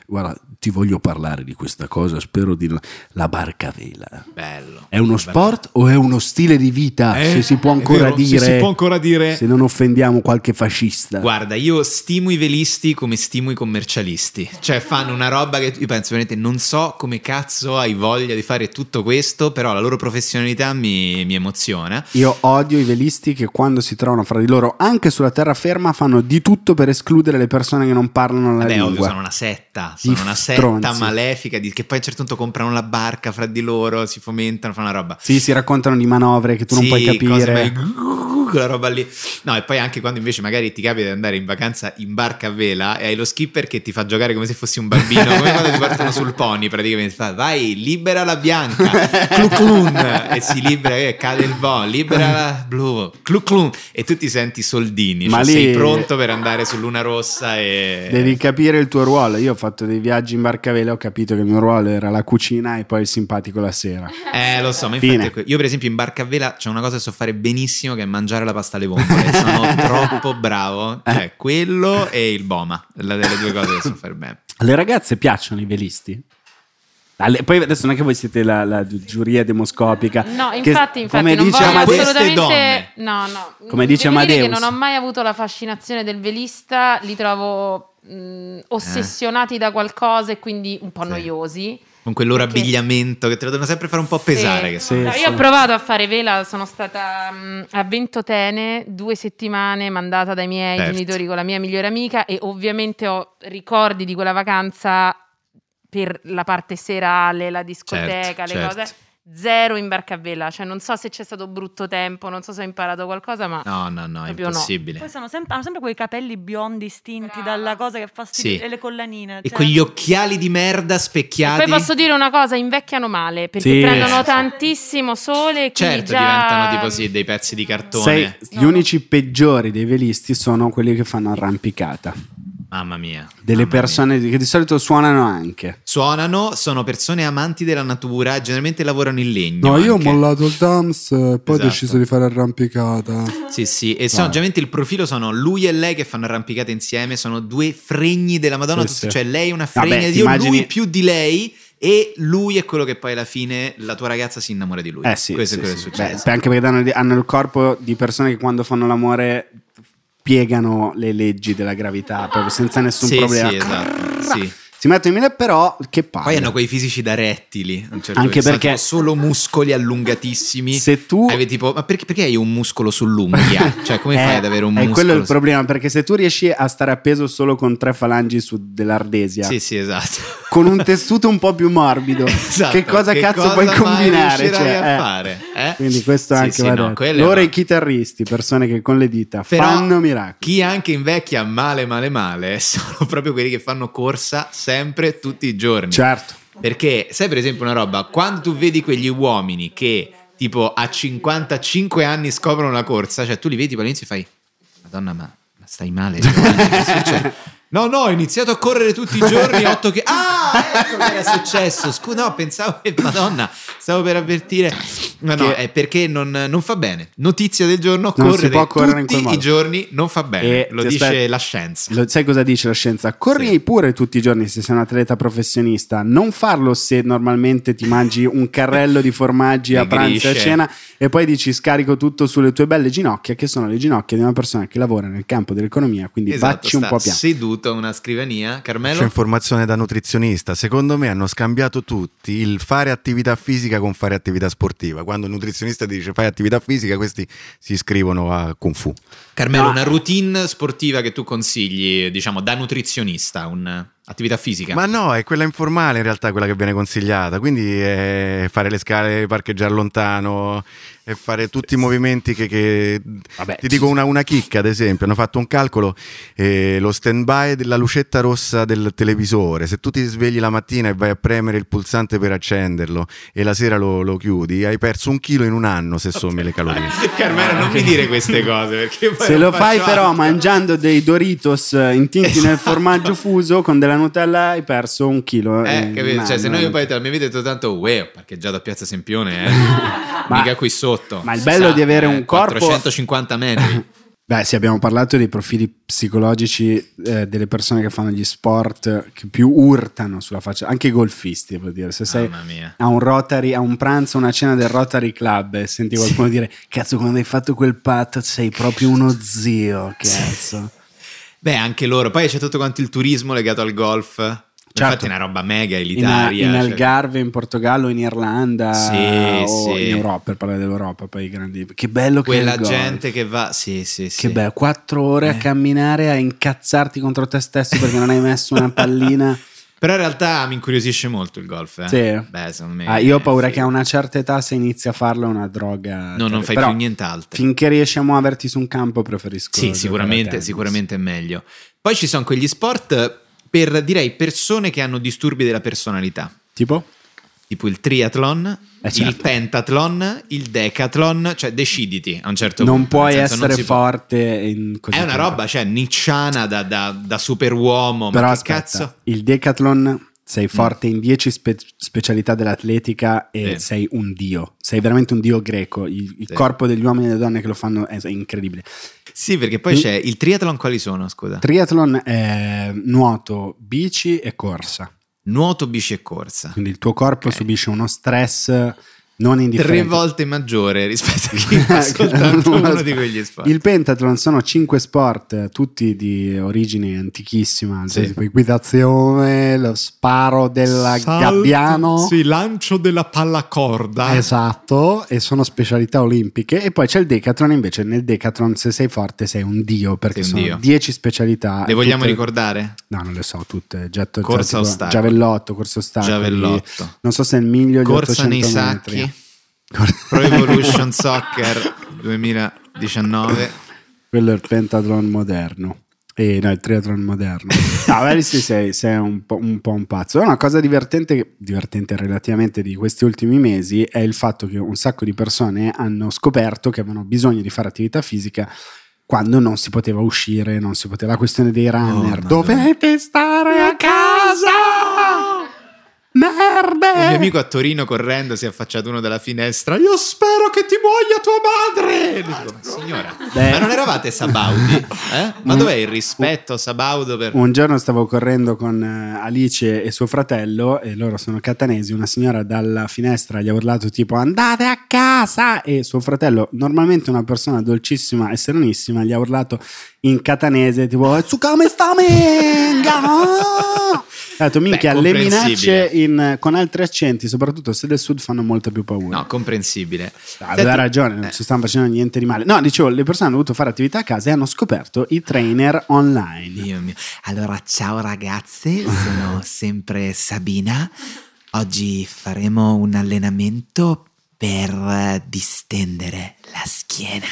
guarda, ti voglio parlare di questa cosa. Spero di no- la barca a vela. Bello. È uno sport o è uno stile di vita? Eh, se si può ancora vero, se dire, si può ancora dire. se non offendiamo qualche fascista. Guarda, io stimo i velisti come stimo i commercialisti. Cioè, fanno una roba che io penso veramente, non so come cazzo hai voglia di fare tutto questo, però la loro professionalità mi, mi emoziona. Io odio i velisti che quando si trovano fra di loro, anche sulla terraferma, fanno di tutto per escludere le persone che non parlano la Vabbè, lingua. ovvio, sono una setta, Di sono una setta stronzi. malefica di- che poi a un certo punto comprano la barca fra di loro, si fomentano, fanno una roba. Sì, si raccontano di manovre che tu non Sì, puoi cose capire. mai- quella roba lì. No, e poi anche quando invece magari ti capita di andare in vacanza in barca a vela e hai lo skipper che ti fa giocare come se fossi un bambino, come quando ti portano sul pony praticamente. Fa, vai, libera la bianca, cluclun, e si libera, e cade il bon, libera la blu, cluclun, e tu ti senti soldini, Ma cioè lì- sei pronto per andare su Luna Rossa e... Devi capire il tuo ruolo. Io ho fatto dei viaggi in barca a vela, ho capito che il mio ruolo era la cucina e poi il simpatico la sera. Eh, lo so, ma infatti Fine. io per esempio in barca a vela c'è una cosa che so fare benissimo che è mangiare la pasta alle vongole. Sono troppo bravo. Eh. Cioè, quello e il boma, la delle due cose che so fare bene. Alle ragazze piacciono i velisti? Alle- poi adesso non è che voi siete la, la giuria demoscopica. No, che, infatti, infatti come non dice assolutamente... No, no. Come dice Devo dire Amadeus. che non ho mai avuto la fascinazione del velista, li trovo mh, ossessionati da qualcosa e quindi un po' Sì. noiosi. Con quel loro Perché- abbigliamento che te lo devono sempre fare un po' pesare. Sì. che Sì, No, sì. Io ho provato a fare vela, sono stata mh, a Ventotene due settimane mandata dai miei Certo. genitori con la mia migliore amica e ovviamente ho ricordi di quella vacanza per la parte serale, la discoteca, Certo, le certo. cose. Zero in barca a vela, cioè non so se c'è stato brutto tempo, non so se ho imparato qualcosa, ma No, no, no, è Proprio no. impossibile. Poi sono sempre, hanno sempre quei capelli biondi stinti Brava. dalla cosa che fa Sì. e le collanine. E cioè- con gli occhiali di merda E specchiati. poi posso dire una cosa, invecchiano male perché Sì. prendono Sì. tantissimo sole e quindi Certo, già... diventano tipo sì, dei pezzi di cartone. Sei- gli No. unici peggiori dei velisti sono quelli che fanno arrampicata. Mamma mia. Delle mamma mia. persone di- che di solito suonano anche. Suonano, sono persone amanti della natura generalmente lavorano in legno. No, io ho anche. mollato il Dams e poi ho Esatto. deciso di fare arrampicata. Sì, sì, e sono, ovviamente il profilo sono lui e lei che fanno arrampicata insieme, sono due fregni della Madonna, Sì, tutti- sì. cioè lei è una Vabbè, fregna ti di Dio, immagini- lui più di lei e lui è quello che poi alla fine la tua ragazza si innamora di lui. Eh sì, Questo sì, è quello sì. che succede. Beh, anche perché hanno, hanno il corpo di persone che quando fanno l'amore piegano le leggi della gravità proprio senza nessun Sì, problema. sì, esatto, sì. Si mettono in mille, però che palle. Poi hanno quei fisici da rettili, certo Anche perché- tipo solo muscoli allungatissimi. Se tu- Hai tipo, ma perché, perché hai un muscolo sull'unghia? cioè, come fai Eh, ad avere un è muscolo? quello il su- problema, perché se tu riesci a stare appeso solo con tre falangi su dell'ardesia, Sì, sì, esatto. con un tessuto un po' più morbido, Esatto, che cosa cazzo puoi mai combinare? Cioè, a eh. fare? Eh? Quindi questo Sì, anche sì, va no, Loro una- i chitarristi, persone che con le dita Però fanno miracoli. Chi anche invecchia male, male, male sono proprio quelli che fanno corsa sempre, tutti i giorni. Certo. Perché, sai, per esempio, una roba, quando tu vedi quegli uomini che tipo a 55 anni scoprono la corsa, cioè tu li vedi all'inizio e fai, Madonna, ma, ma stai male? Succede?" No, no, ho iniziato a correre tutti i giorni, 8 che... Ah, ecco che era successo. Scusa, no, pensavo che, Madonna, stavo per avvertire... No, Che- è perché non, non fa bene. Notizia del giorno, Non si correre può correre in tutti quel modo. i giorni non fa bene. E Lo dice aspetta- la scienza. Lo- sai cosa dice la scienza? Corri Sì. pure tutti i giorni se sei un atleta professionista. Non farlo se normalmente ti mangi un carrello di formaggi a pranzo e a cena e poi dici scarico tutto sulle tue belle ginocchia, che sono le ginocchia di una persona che lavora nel campo dell'economia. Quindi Esatto, un po' piano. seduto a una scrivania. C'è Carmelo? informazione da nutrizionista. Secondo me hanno scambiato tutti il fare attività fisica con fare attività sportiva. Quando il nutrizionista ti dice fai attività fisica, questi si iscrivono a Kung Fu. Carmelo, No. una routine sportiva che tu consigli, diciamo, da nutrizionista, un'attività fisica. Ma no, è quella informale in realtà quella che viene consigliata. Quindi è fare le scale, parcheggiare lontano, e fare tutti i movimenti che... che- Vabbè, ti dico una, una chicca, ad esempio, hanno fatto un calcolo, eh, lo stand-by della lucetta rossa del televisore, se tu ti svegli la mattina e vai a premere il pulsante per accenderlo e la sera lo, lo chiudi, hai perso un chilo in un anno se sommi le calorie. Carmelo, non mi dire queste cose perché poi Se lo fai faccio però altro. mangiando dei Doritos eh, intinti nel formaggio fuso con della Nutella hai perso un chilo. Eh, capito? Cioè, se no io poi te la mia vita ho detto tanto, uè, ho parcheggiato a Piazza Sempione, eh. Mica qui sotto. ma il bello sa, di avere eh, un corpo- 450 metri. Beh, sì, abbiamo parlato dei profili psicologici eh, delle persone che fanno gli sport che più urtano sulla faccia, anche i golfisti, devo dire. Se sei a un Rotary, a un pranzo, una cena del Rotary Club e senti qualcuno dire cazzo quando hai fatto quel patto sei proprio uno zio, cazzo. Beh, anche loro. Poi c'è tutto quanto il turismo legato al golf. Infatti è una roba mega In, elitaria. in cioè- Algarve, in Portogallo, in Irlanda Sì, o sì. in Europa, per parlare dell'Europa, poi i grandi... Che bello che è Quella il golf. gente che va... Sì, sì, sì. Che bello, quattro ore a Eh. camminare a incazzarti contro te stesso perché non hai messo una pallina. Però in realtà mi incuriosisce molto il golf. Eh. Sì. Beh, secondo me... Ah, io ho paura figo. che a una certa età se inizi a farlo è una droga. No, non fai Però più nient'altro. Finché riesci a muoverti su un campo preferisco. Sì, sicuramente, sicuramente è meglio. Poi ci sono quegli sport per, direi, persone che hanno disturbi della personalità. Tipo? Tipo il triathlon, Eh, certo. il pentathlon, il decathlon, cioè deciditi a un certo non punto. puoi senso, non essere si può. forte in così È una tanto. roba, cioè, nicciana da, da, da superuomo, Però ma aspetta, cazzo? Mm. il decathlon sei forte in 10 spe- specialità dell'atletica e Sì. sei un dio. Sei veramente un dio greco. Il, il Sì. corpo degli uomini e delle donne che lo fanno è, è incredibile. Sì, perché poi Mm. c'è il triathlon, quali sono, scusa? Triathlon è nuoto, bici e corsa. Nuoto, bici e corsa. Quindi il tuo corpo Ok. subisce uno stress. Tre volte maggiore rispetto a chi fa soltanto uno di quegli sport. Il pentathlon sono cinque sport, eh, tutti di origine antichissima, Sì. tipo equitazione, lo sparo del gabbiano. Sì, lancio della pallacorda. Esatto, e sono specialità olimpiche. E poi c'è il decathlon, invece nel decathlon se sei forte sei un dio, perché Sei sono. 10 specialità. Le vogliamo tutte- ricordare? No, non le so tutte. Getto, Corsa tipo ostacoli. Giavellotto, corso ostacoli. Giavellotto. Non so se è il miglio gli Corsa 800 nei metri. Pro Evolution Soccer 2019. Quello è il pentathlon moderno. E no, il triathlon moderno. No, magari sì, sei, sei un, po', un po' un pazzo. Una cosa divertente, divertente relativamente di questi ultimi mesi è il fatto che un sacco di persone hanno scoperto che avevano bisogno di fare attività fisica quando non si poteva uscire, non si poteva. La questione dei runner. Madonna. Dovete stare a casa! Un mio amico a Torino correndo si è affacciato uno dalla finestra. Io spero che ti muoia tua madre. Dico, "Ma signora, Beh. ma non eravate Sabaudi? Eh? Ma dov'è il rispetto Sabaudo per... Un giorno stavo correndo con eh, Alice e suo fratello e loro sono catanesi. Una signora dalla finestra gli ha urlato tipo andate a casa e suo fratello, normalmente una persona dolcissima e serenissima, gli ha urlato in catanese tipo su come sta menga? Ha detto minchia, le comprensibile. minacce in- con altri accenti, soprattutto se del sud, fanno molto più paura. No, comprensibile. Aveva Senti, ragione, non eh, ci stanno facendo niente di male. No, dicevo, le persone hanno dovuto fare attività a casa e hanno scoperto i trainer online. Dio mio. Allora, ciao ragazze, sono sempre Sabina. Oggi faremo un allenamento per distendere la schiena.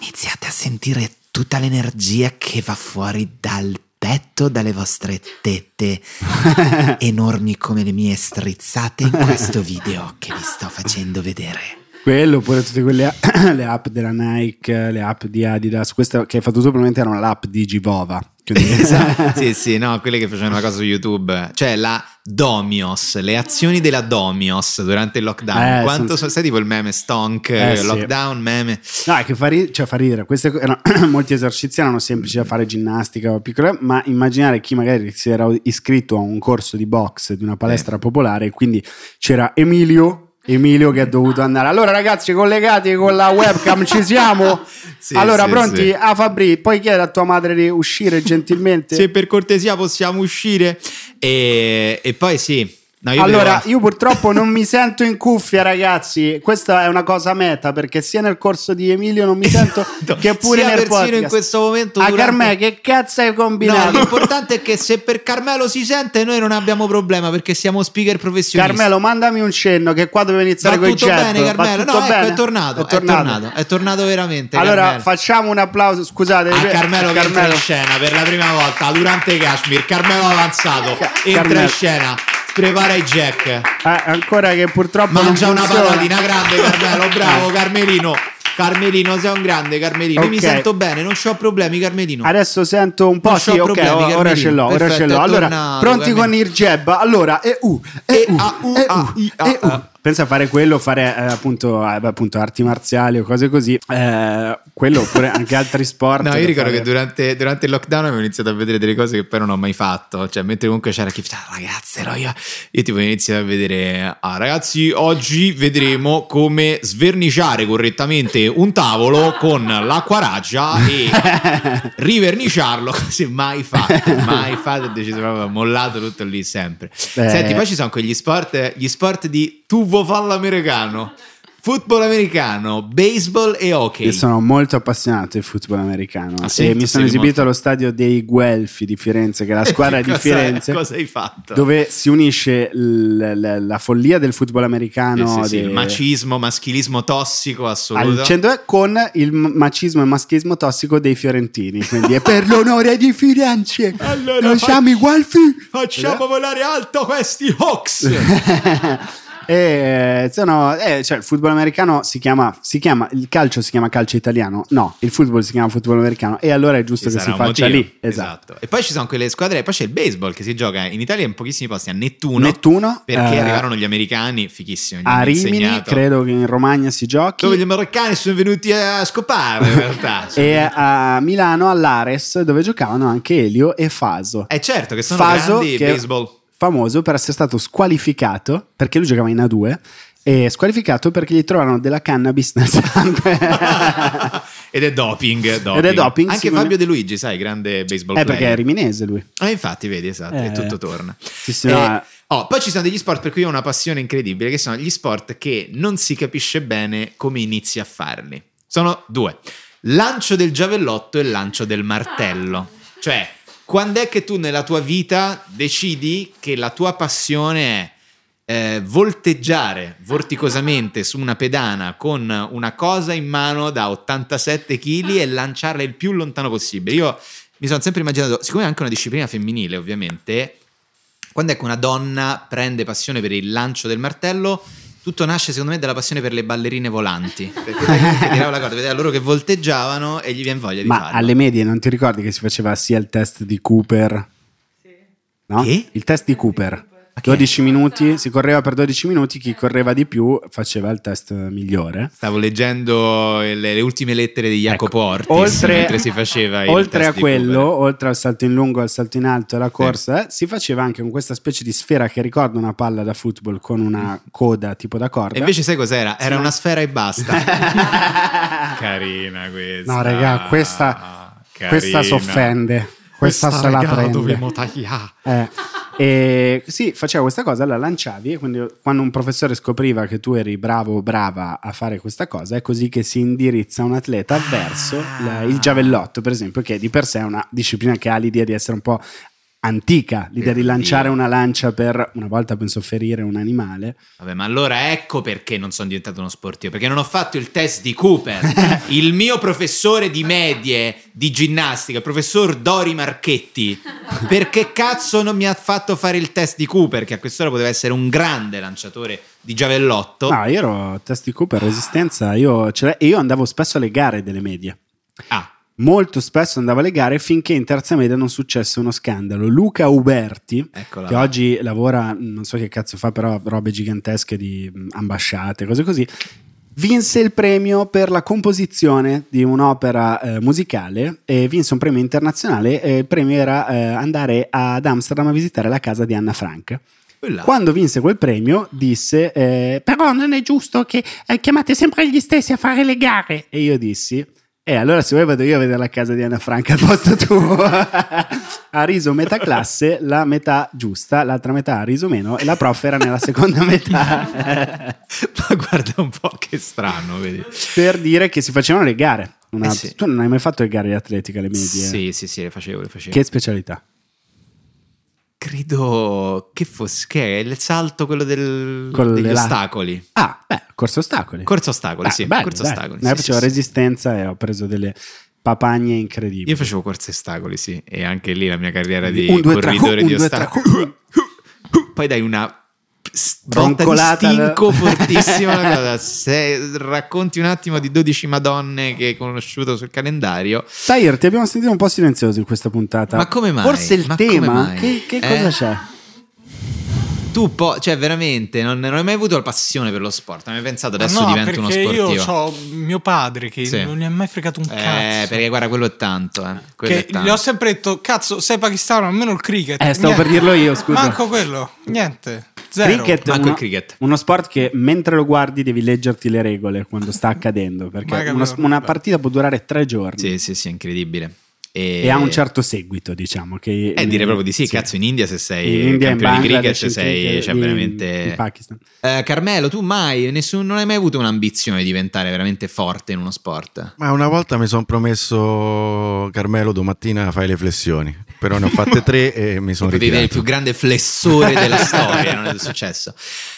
Iniziate a sentire tutta l'energia che va fuori dal petto, dalle vostre tette enormi come le mie strizzate in questo video che vi sto facendo vedere. Quello, oppure tutte quelle le app della Nike, le app di Adidas, questa che hai fatto tu probabilmente era l'app di Givova. sì, sì, no, quelle che facevano la cosa su YouTube, cioè la Domios, le azioni della Domios durante il lockdown. Eh, Quanto sono- so- sai tipo il meme stonk, Eh, eh, sì. lockdown, meme. No, è che fa, ri- cioè, fa ridere. Queste erano- molti esercizi erano semplici da fare ginnastica o piccole, ma immaginare chi magari si era iscritto a un corso di box di una palestra popolare, e quindi c'era Emilio. Emilio che ha dovuto andare. Allora, ragazzi, collegati con la webcam, ci siamo? Sì, allora, sì, pronti? sì. Ah, Fabri, puoi chiedere a tua madre di uscire gentilmente? Se per cortesia possiamo uscire. E, e poi sì. No, io allora, vedevo- io purtroppo non mi sento in cuffia, ragazzi. Questa è una cosa meta perché sia nel corso di Emilio non mi sento che pure Sia nel persino podcast. in questo momento A durante- Carmè, che cazzo hai No, combinato? l'importante è che se per Carmelo si sente, noi non abbiamo problema perché siamo speaker professionisti. Carmelo, mandami un cenno che qua deve iniziare con i tutto bene, Carmelo. tutto No, ecco, bene? è tornato, è tornato, è tornato veramente. Allora, Carmelo. facciamo un applauso. Scusate, a per- Carmelo che entra Carmelo. in scena per la prima volta durante Kashmir. Carmelo avanzato, entra Carmelo. in scena, prepara i jack. Eh, ancora che purtroppo Mangia una patatina grande, Carmelo. Bravo, Carmelino. Carmelino, sei un grande Carmelino. Io mi sento bene, non ho problemi, Carmelino. Adesso sento un po', Non sì, ok, problemi, ora Carmelino. ce l'ho, ora Perfetto, ce l'ho. Allora, tornato, pronti Carmelino. con il jab. Allora, e u, e u, e u, e u. Pensa a fare quello, fare eh, appunto, eh, appunto arti marziali o cose così. Eh, quello oppure anche altri sport. No, io ricordo fare. che durante, durante il lockdown avevo iniziato a vedere delle cose che poi non ho mai fatto. Cioè, mentre comunque c'era chi faceva, ragazzi, no, io, io tipo ho iniziato a vedere, ah, ragazzi, oggi vedremo come sverniciare correttamente un tavolo con l'acqua raggia e riverniciarlo. Così mai fatto, mai fatto. Ho deciso proprio, mollato tutto lì sempre. Beh. Senti, poi ci sono quegli sport, gli sport di tubo fallo americano. Football americano, baseball e hockey. Io sono molto appassionato di football americano Ah, sì? e Tu mi sono esibito molto- allo stadio dei Guelfi di Firenze, che è la squadra di Firenze, Cosa hai fatto? dove si unisce l- l- la follia del football americano Sì, sì, sì, il macismo, maschilismo tossico assoluto. al centro con il macismo e maschilismo tossico dei fiorentini. Quindi è per l'onore di Firenze. Allora, Noi siamo i Guelfi. Facciamo volare alto questi Hawks. E sono, eh, cioè, il football americano si chiama, si chiama, il calcio si chiama calcio italiano, no, il football si chiama football americano e allora è giusto che sarà si faccia motivo. lì. Esatto. E poi ci sono quelle squadre, poi c'è il baseball che si gioca in Italia in pochissimi posti, a Nettuno. Nettuno, Perché eh, arrivarono gli americani, fighissimo. gli A Rimini, insegnato. credo che in Romagna si giochi. Dove gli americani sono venuti a scopare in realtà. E a Milano all'Ares dove giocavano anche Elio e Faso. Eh certo, che sono Faso grandi che è baseball. Famoso per essere stato squalificato perché lui giocava in A2 e squalificato perché gli trovarono della cannabis nel sangue. Ed è doping, doping. Ed è doping, Anche sì, Fabio De Luigi, sai, grande baseball Eh, player. perché è riminese lui. Ah, infatti, vedi, esatto, Eh, e tutto torna. sì, sì, Eh, no, oh, poi ci sono degli sport per cui ho una passione incredibile, che sono gli sport che non si capisce bene come inizi a farli. Sono due. Lancio del giavellotto e lancio del martello. Cioè, quando è che tu nella tua vita decidi che la tua passione è eh, volteggiare vorticosamente su una pedana con una cosa in mano da 87 kg e lanciarla il più lontano possibile. Io mi sono sempre immaginato, siccome è anche una disciplina femminile, ovviamente, quando è che una donna prende passione per il lancio del martello, tutto nasce secondo me dalla passione per le ballerine volanti. Perché tirava la corda, vedeva loro che volteggiavano e gli viene voglia di Ma farlo. alle medie non ti ricordi che si faceva sia il test di Cooper? No? Che? Il test di Cooper. Che? 12 minuti, si correva per 12 minuti, chi correva di più faceva il test migliore. Stavo leggendo le, le ultime lettere di Jacopo Ortiz Ecco, oltre, mentre si faceva il oltre test a quello, oltre al salto in lungo, al salto in alto e alla corsa, eh, si faceva anche con questa specie di sfera che ricorda una palla da football con una coda tipo da corda. E invece sai cos'era? Era Sì, una sfera e basta. Carina questa. No, raga, questa, questa si offende. Questa, se la prende. dobbiamo tagliare. Eh, e sì, faceva questa cosa, la lanciavi e quindi quando un professore scopriva che tu eri bravo o brava a fare questa cosa, è così che si indirizza un atleta verso la- il giavellotto, per esempio, che di per sé è una disciplina che ha l'idea di essere un po' antica, l'idea di Per lanciare Dio. una lancia per una volta penso ferire un animale. Vabbè, ma allora ecco perché non sono diventato uno sportivo. Perché non ho fatto il test di Cooper. il mio professore di medie di ginnastica, il professor Dori Marchetti, perché cazzo non mi ha fatto fare il test di Cooper? Che a quest'ora poteva essere un grande lanciatore di giavellotto. No, io ero test di Cooper, resistenza, io, e io andavo spesso alle gare delle medie. Ah, molto spesso andavo alle gare finché in terza media non successe uno scandalo. Luca Uberti, Eccola. che oggi lavora, non so che cazzo fa, però robe gigantesche di mh, ambasciate, cose così, vinse il premio per la composizione di un'opera eh, musicale e vinse un premio internazionale il premio era eh, andare ad Amsterdam a visitare la casa di Anna Frank. Quando vinse quel premio disse eh, però non è giusto che eh, chiamate sempre gli stessi a fare le gare e io dissi e allora se vuoi vado io a vedere la casa di Anna Frank al posto tuo ha riso metà classe la metà giusta l'altra metà ha riso meno e la prof era nella seconda metà Ma guarda un po' che strano, vedi. per dire che si facevano le gare Una- Eh sì. tu non hai mai fatto le gare di atletica alle medie Sì, sì, sì, le facevo, le facevo. che specialità Credo che fosse che è il salto quello del, Con degli la- ostacoli. ah beh corso ostacoli Corso ostacoli, Ah, sì, bello, corso dai. ostacoli. Io sì, facevo sì, sì. resistenza e ho preso delle papagne incredibili Io facevo corsi ostacoli, sì, e anche lì la mia carriera di Un, due, tre, corridore un, di due, tre. ostacoli. Poi dai una al- stinco fortissima. Se racconti un attimo di 12 madonne che hai conosciuto sul calendario, Tahir, ti abbiamo sentito un po' silenzioso in questa puntata. Ma come mai? Forse il Ma tema? Che, che Eh? cosa c'è? tu po- cioè veramente non, non hai mai avuto la passione per lo sport, non hai mai pensato adesso no, divento uno perché sportivo. io ho mio padre che Sì. non ne ha mai fregato un Eh, cazzo. perché guarda, quello è tanto, eh. Quello Che è tanto. gli ho sempre detto, cazzo, sei pakistano, almeno il cricket. Eh, stavo Niente. per dirlo io, scusa. Manco quello, niente. Zero. Cricket, Manco uno, il cricket. uno sport che mentre lo guardi devi leggerti le regole quando sta accadendo. Perché Mai una, partita può durare tre giorni Sì, sì, sì, è incredibile. E, e ha un certo seguito, diciamo. Che Eh, direi proprio di sì, cazzo, in India se sei In India, in campione di cricket in sei cioè, in- veramente... in Pakistan. Eh, Carmelo, tu mai, nessun- non hai mai avuto un'ambizione di diventare veramente forte in uno sport? Ma una volta mi sono promesso, Carmelo, domattina fai le flessioni. Però ne ho fatte tre e mi sono avere il ritirato. più grande flessore della storia, non è successo.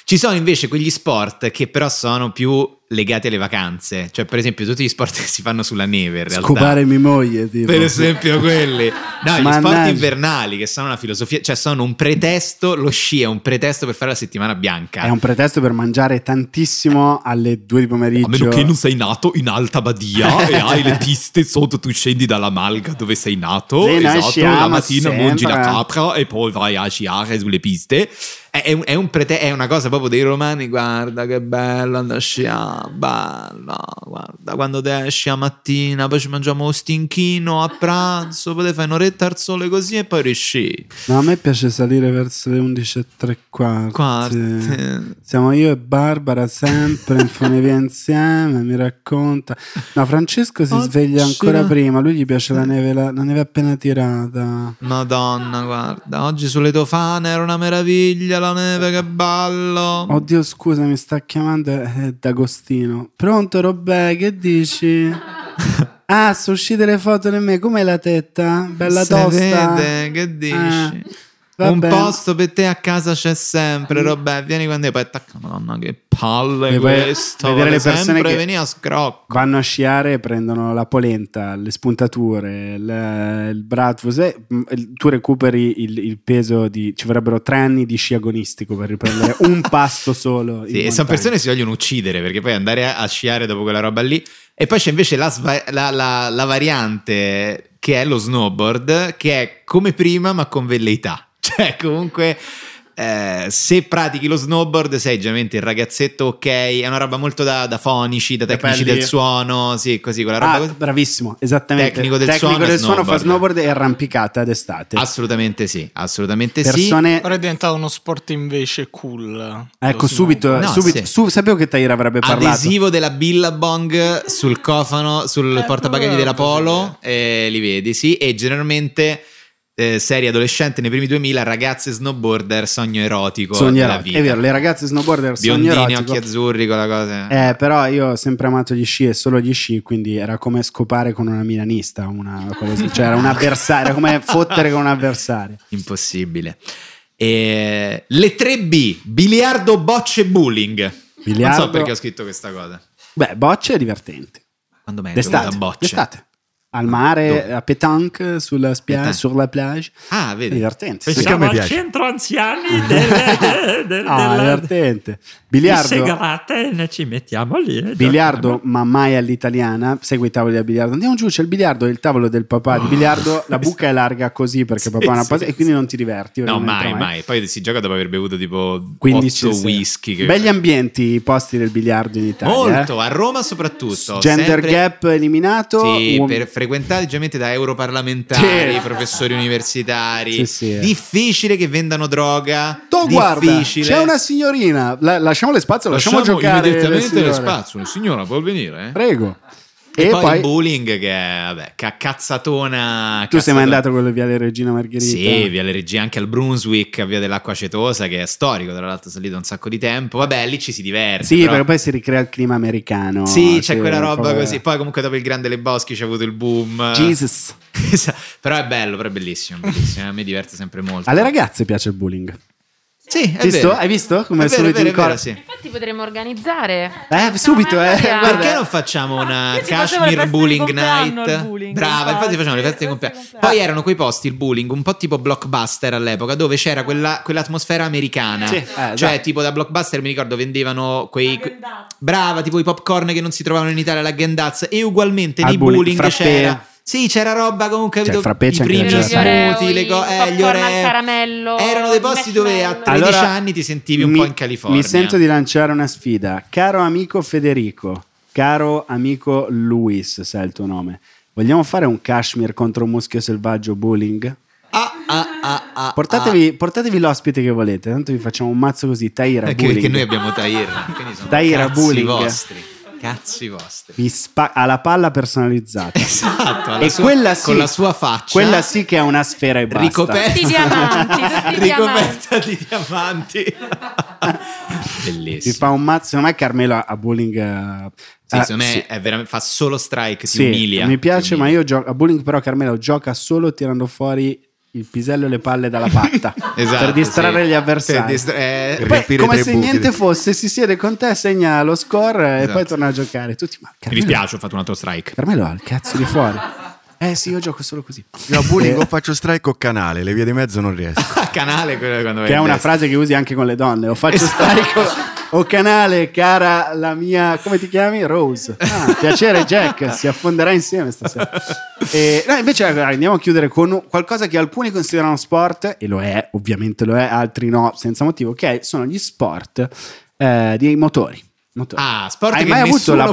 Ci sono invece quegli sport che però sono più legati alle vacanze, cioè per esempio tutti gli sport che si fanno sulla neve in realtà. Scopare mia moglie, tipo. Per esempio quelli. No, gli Mannaggia. sport invernali che sono una filosofia, cioè sono un pretesto, lo sci è un pretesto per fare la settimana bianca. È un pretesto per mangiare tantissimo alle due di pomeriggio. A meno che non sei nato in Alta Badia e hai le piste sotto, tu scendi dalla malga dove sei nato. Noi esatto, la mattina mangi la sempre. capra e poi vai a sciare sulle piste. È, è un, è un prete- è una cosa proprio dei romani. Guarda che bello andare a sciare. Bello. Guarda, quando te esci a mattina, poi ci mangiamo lo stinchino a pranzo. Poi te fai un'oretta al sole così e poi risci. No, a me piace salire verso le 11 e tre quarti. Quarti. Siamo io e Barbara sempre in fonevia insieme, mi racconta. No, Francesco si Oggi sveglia ancora prima, lui gli piace la neve, la, la neve appena tirata. Madonna, guarda. Oggi sulle tofane era una meraviglia. La neve, che bello. Oddio, scusa, mi sta chiamando è D'Agostino. Pronto, Robè, che dici? Ah, sono uscite le foto di me, com'è la tetta? Bella Si tosta? vede, che dici? Eh, va un bene. posto per te a casa c'è sempre, Robè. Vieni quando io poi attacca. Madonna, che palle E questo. vedere le persone sempre che- a scrocco. Vanno a sciare e prendono la polenta, le spuntature, il, il bratwurst. mm, Tu recuperi il, il peso di. Ci vorrebbero tre anni di sci agonistico per riprendere un pasto solo. Sì, e sono persone che si vogliono uccidere perché poi andare a, a sciare dopo quella roba lì. E poi c'è invece la, la- la- la variante che è lo snowboard, che è come prima ma con velleità. Cioè, comunque, eh, se pratichi lo snowboard, sei generalmente il ragazzetto ok. È una roba molto da, da fonici, da tecnici Capelli. del suono. Sì, così, quella roba Ah, così. bravissimo, esattamente. Tecnico del Tecnico suono, del suono fa snowboard. snowboard e arrampicata d'estate. Assolutamente sì, assolutamente sì. Persone. Ora è diventato uno sport invece cool. Ecco, subito, snowboard. No, subito sì. su- sapevo che Taira avrebbe parlato. Adesivo della Billabong sul cofano, sul Eh, portabagagli della Polo, e li vedi, sì. E generalmente eh, serie adolescente nei primi 2000, ragazze snowboarder, sogno erotico Sogno erotico. vita. È vero, le ragazze snowboarder sogno Biondini, erotico. occhi azzurri, quella cosa. Eh, però io ho sempre amato gli sci e solo gli sci, quindi era come scopare con una milanista, una, cioè era un avversario, era come fottere con un avversario. Impossibile. E le 3B, biliardo, bocce, bullying. Non Biliardo- so perché ho scritto questa cosa. Beh, bocce è divertente. Quando mai è venuta bocce? d'estate. Al mare, Dove? a pétanque, sulla spiaggia, sulla plage. Ah, vedi. Divertente. sì. Perché a Siamo me al piace. centro anziani del, del, Ah, divertente. di Biliardo, Segrate, ne ci mettiamo lì. e biliardo, giochiamo. ma mai all'italiana. Segui i tavoli da biliardo. Andiamo giù, c'è il biliardo, è il tavolo del papà di biliardo. La buca è larga così perché papà non ha sì, pas- e quindi non ti diverti. No, mai, mai. Poi si gioca dopo aver bevuto tipo 15 8 sì. whisky. Che... Begli ambienti i posti del biliardo in Italia. Molto, eh. a Roma soprattutto. Gender sempre- gap eliminato. Sì, uom- per, frequentati generalmente da europarlamentari, Sì. professori universitari. Sì, sì. Difficile che vendano droga. Tu guarda, c'è una signorina. La- lasciamole spazio, lasciamo, Lasciamo giocare. immediatamente le signore. spazzole. Signora, può venire? eh? Prego. E, E, poi, poi, il bullying che è, vabbè, ca- cazzatona. tu sei mai cazzatona. andato con le viale Regina Margherita? Sì, via le regie anche al Brunswick, a via dell'acqua acetosa, che è storico, tra l'altro, salito un sacco di tempo. Vabbè, lì ci si diverte. Sì, però- perché poi si ricrea il clima americano. Sì, c'è quella roba po'- così. Poi, comunque, dopo il grande Le Boschi c'è avuto il boom. Jesus. però è bello, però è bellissimo. bellissimo. A me diverte sempre molto. Alle ragazze piace il bullying. Sì, è Visto? vero. Hai visto come È vero, subito vero, sì. Infatti potremmo organizzare. Eh, subito, eh. Guarda, Perché non facciamo una Kashmir di Bullying Night? bullying, Brava, infatti infatti, facciamo le feste di le compleanno. di. Poi erano quei posti, il bullying, un po' tipo blockbuster all'epoca, dove c'era quella- quell'atmosfera americana. Sì, eh, cioè, esatto. tipo da blockbuster mi ricordo vendevano quei. Brava, tipo i popcorn che non si trovavano in Italia, la Gendaz. E ugualmente Al nei bullying, bullying, c'era. Sì, c'era roba comunque. Cioè, c'è I anche primi smoothie, le cose. Eh, gli oreo. caramello, Erano dei posti dove a marshmallow. 13 Allora, anni ti sentivi un mi- po' in California. Mi sento di lanciare una sfida. Caro amico Federico, caro amico Luis, se è il tuo nome. Vogliamo fare un Kashmir contro un muschio selvaggio bullying? Ah, ah, ah, ah, Portatevi, portatevi l'ospite che volete, tanto vi facciamo un mazzo così, Taira bullying. perché noi abbiamo Tahir, quindi sono Tahir a cazzi bullying. vostri. Cazzi vostri. Vi spa- ha la palla personalizzata. Esatto, e sua- quella sì, con la sua faccia Quella sì che è una sfera e basta. ricoperta Tutti diamanti, ricoperta di diamanti. Si Bellissimo. fa un mazzo, secondo me Carmelo a bullying... eh, Sì, eh, secondo me sì. è veramente, fa solo strike, si Sì, umilia. mi piace, ma umilia. io gioco a bowling, però Carmelo gioca solo tirando fuori il pisello e le palle dalla patta Esatto, per distrarre sì. gli avversari. Per distra- eh, E poi, come se niente fosse, si siede con te, segna lo score e Esatto. poi torna a giocare. Tutti, ma mi Carmelo, dispiace, ho fatto un altro strike. Carmelo ha il cazzo di fuori. Eh sì, io gioco solo così. Io a bullying Eh, o faccio strike o canale, le vie di mezzo non riesco. A canale quello quando che è una destra. frase che usi anche con le donne. O faccio Esatto. strike o, canale, cara la mia. Come ti chiami? Rose. Ah, piacere, Jack. Si affonderà insieme stasera. E, no, invece andiamo a chiudere con qualcosa che alcuni considerano sport, e lo è, ovviamente lo è, altri no, senza motivo, che sono gli sport eh, di motori. Motori. Ah, sport Hai mai avuto la-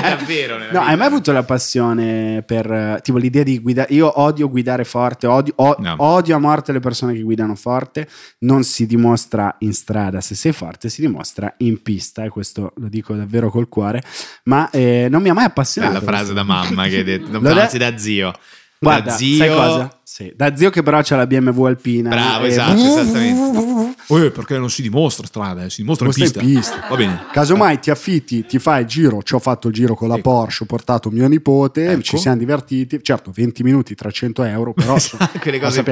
davvero No, hai vita. mai avuto la passione per tipo l'idea di guidare? Io odio guidare forte, odio, o- No. odio a morte le persone che guidano forte. Non si dimostra in strada se sei forte, si dimostra in pista, e questo lo dico davvero col cuore. Ma eh, non mi ha mai appassionato. Bella frase questo. da mamma che hai detto, no, Lo de- anzi da zio. Guarda, da zio. sai cosa? Sì, da zio che però c'ha la BMW alpina. Bravo, eh, esatto, esattamente. Eh, perché non si dimostra strada, eh, si dimostra in pista. in pista. Va bene. Casomai ti affitti, ti fai il giro. Ci ho fatto il giro con la Porsche, ho portato mio nipote, Ecco. ci siamo divertiti. Certo, 20 minuti, 300 euro, però insomma, Quelle lo cose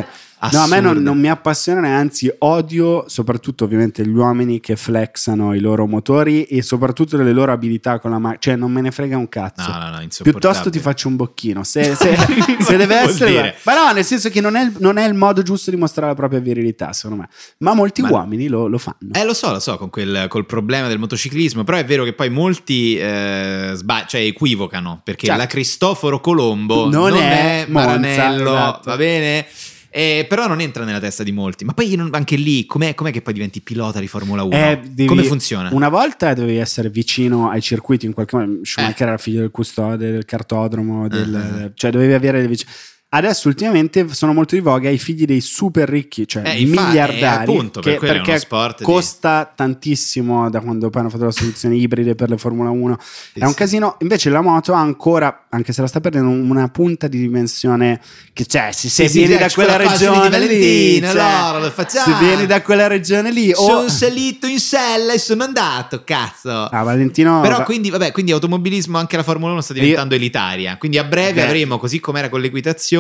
sappiamo. No, a me non, assurde. non mi appassiona, anzi odio soprattutto ovviamente gli uomini che flexano i loro motori e soprattutto le loro abilità con la macchina, cioè non me ne frega un cazzo. No, no, no. Piuttosto ti faccio un bocchino. Se, se- se deve essere, ma no, nel senso che non è, il, non è il modo giusto di mostrare la propria virilità, secondo me. Ma molti Ma- uomini lo, lo fanno. Eh, lo so, lo so, con quel, col problema del motociclismo, però è vero che poi molti eh, sba- cioè, equivocano, perché Certo. la Cristoforo Colombo Non non, è è, Maranello, esatto. va bene? Eh, però non entra nella testa di molti. Ma poi non- anche lì, com'è, com'è che poi diventi pilota di Formula 1? Eh, devi- Come funziona? Una volta dovevi essere vicino ai circuiti in qualche modo. Schumacher Eh. era figlio del custode, del cartodromo, del- ah. cioè dovevi avere dei vicini. Adesso ultimamente sono molto di voga i figli dei super ricchi, cioè Eh, i infatti, miliardari, eh, appunto, per che- perché sport di- costa tantissimo da quando poi hanno fatto le soluzioni ibride per le Formula 1. è un sì. casino. Invece la moto ha ancora, anche se la sta perdendo, una punta di dimensione che c'è. Se, se Sì, sì, vieni sì, da quella quella di regione lì, cioè, allora lo facciamo. se vieni da quella regione lì, o Sono salito in sella e sono andato, cazzo. Ah, Valentino. Però va- quindi, vabbè, quindi automobilismo anche la Formula 1 sta diventando elitaria. Quindi a breve Eh. avremo, così come era con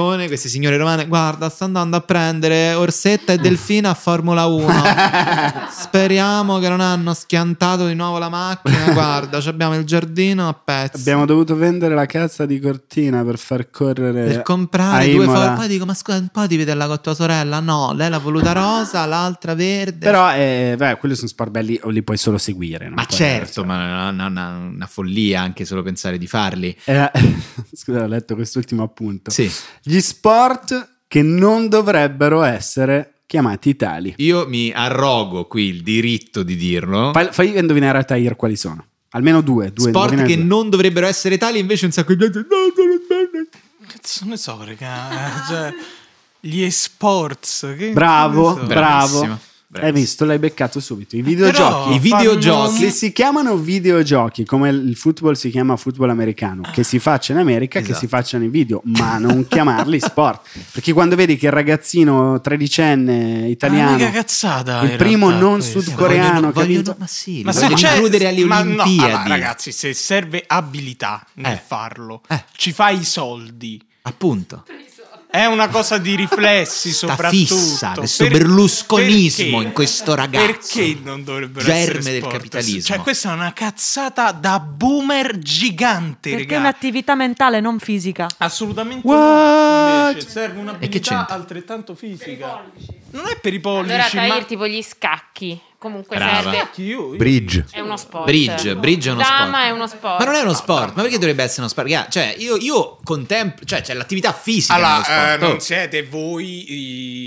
televisione, queste signore romane, guarda, sta andando a prendere Orsetta e Delfina a Formula 1. Speriamo che non hanno schiantato di nuovo la macchina. Guarda, abbiamo il giardino a pezzi. Abbiamo dovuto vendere la cazza di cortina per far correre per comprare due foto. Poi dico, ma scusa, un po' di vederla con tua sorella? No, lei l'ha voluta rosa, l'altra verde. Però, eh, beh, quelli sono sport belli o li puoi solo seguire. ma certo, ma una, una- una follia anche solo pensare di farli. Eh, scusa, ho letto quest'ultimo appunto. Sì. Gli sport che non dovrebbero essere chiamati tali. Io mi arrogo qui il diritto di dirlo. Fai, fai indovinare a Tahir quali sono. Almeno due. due Sport che due. non dovrebbero essere tali, invece un sacco di gente. No, sono belle. Cazzo ne so, raga. Cioè, gli esports. Che Bravo, so. bravo. Hai visto, l'hai beccato subito. I videogiochi. Però I videogiochi. Se si chiamano videogiochi, come il football si chiama football americano, che si faccia in America, che Esatto. si facciano in video, ma non chiamarli sport. Perché quando vedi che il ragazzino tredicenne Ah, italiano, mica cazzata. il primo realtà, non questo. sudcoreano, Vogliono- capito? vogliono- ma sì, Ma se includere alle ma no, Olimpiadi. allora, ragazzi, se serve abilità nel Eh. farlo, Eh. ci fai i soldi. Appunto. È una cosa di riflessi Sta soprattutto. fissa, questo Per- berlusconismo perché? in questo ragazzo. Perché non dovrebbero Germe essere del sport? capitalismo. Cioè, questa è una cazzata da boomer gigante, Perché è raga. un'attività mentale, non fisica. Assolutamente What? no. Invece serve un'abilità c'entra? altrettanto fisica. Non è per i pollici, Allora, ma tipo gli scacchi. Comunque Brava. serve. Bridge. È uno sport. Bridge, bridge è uno Dama sport. è uno sport. Ma non è uno sport, ma perché dovrebbe essere uno sport? Cioè, io, io contemplo, cioè c'è l'attività fisica Allora, sport. eh, Oh. non siete voi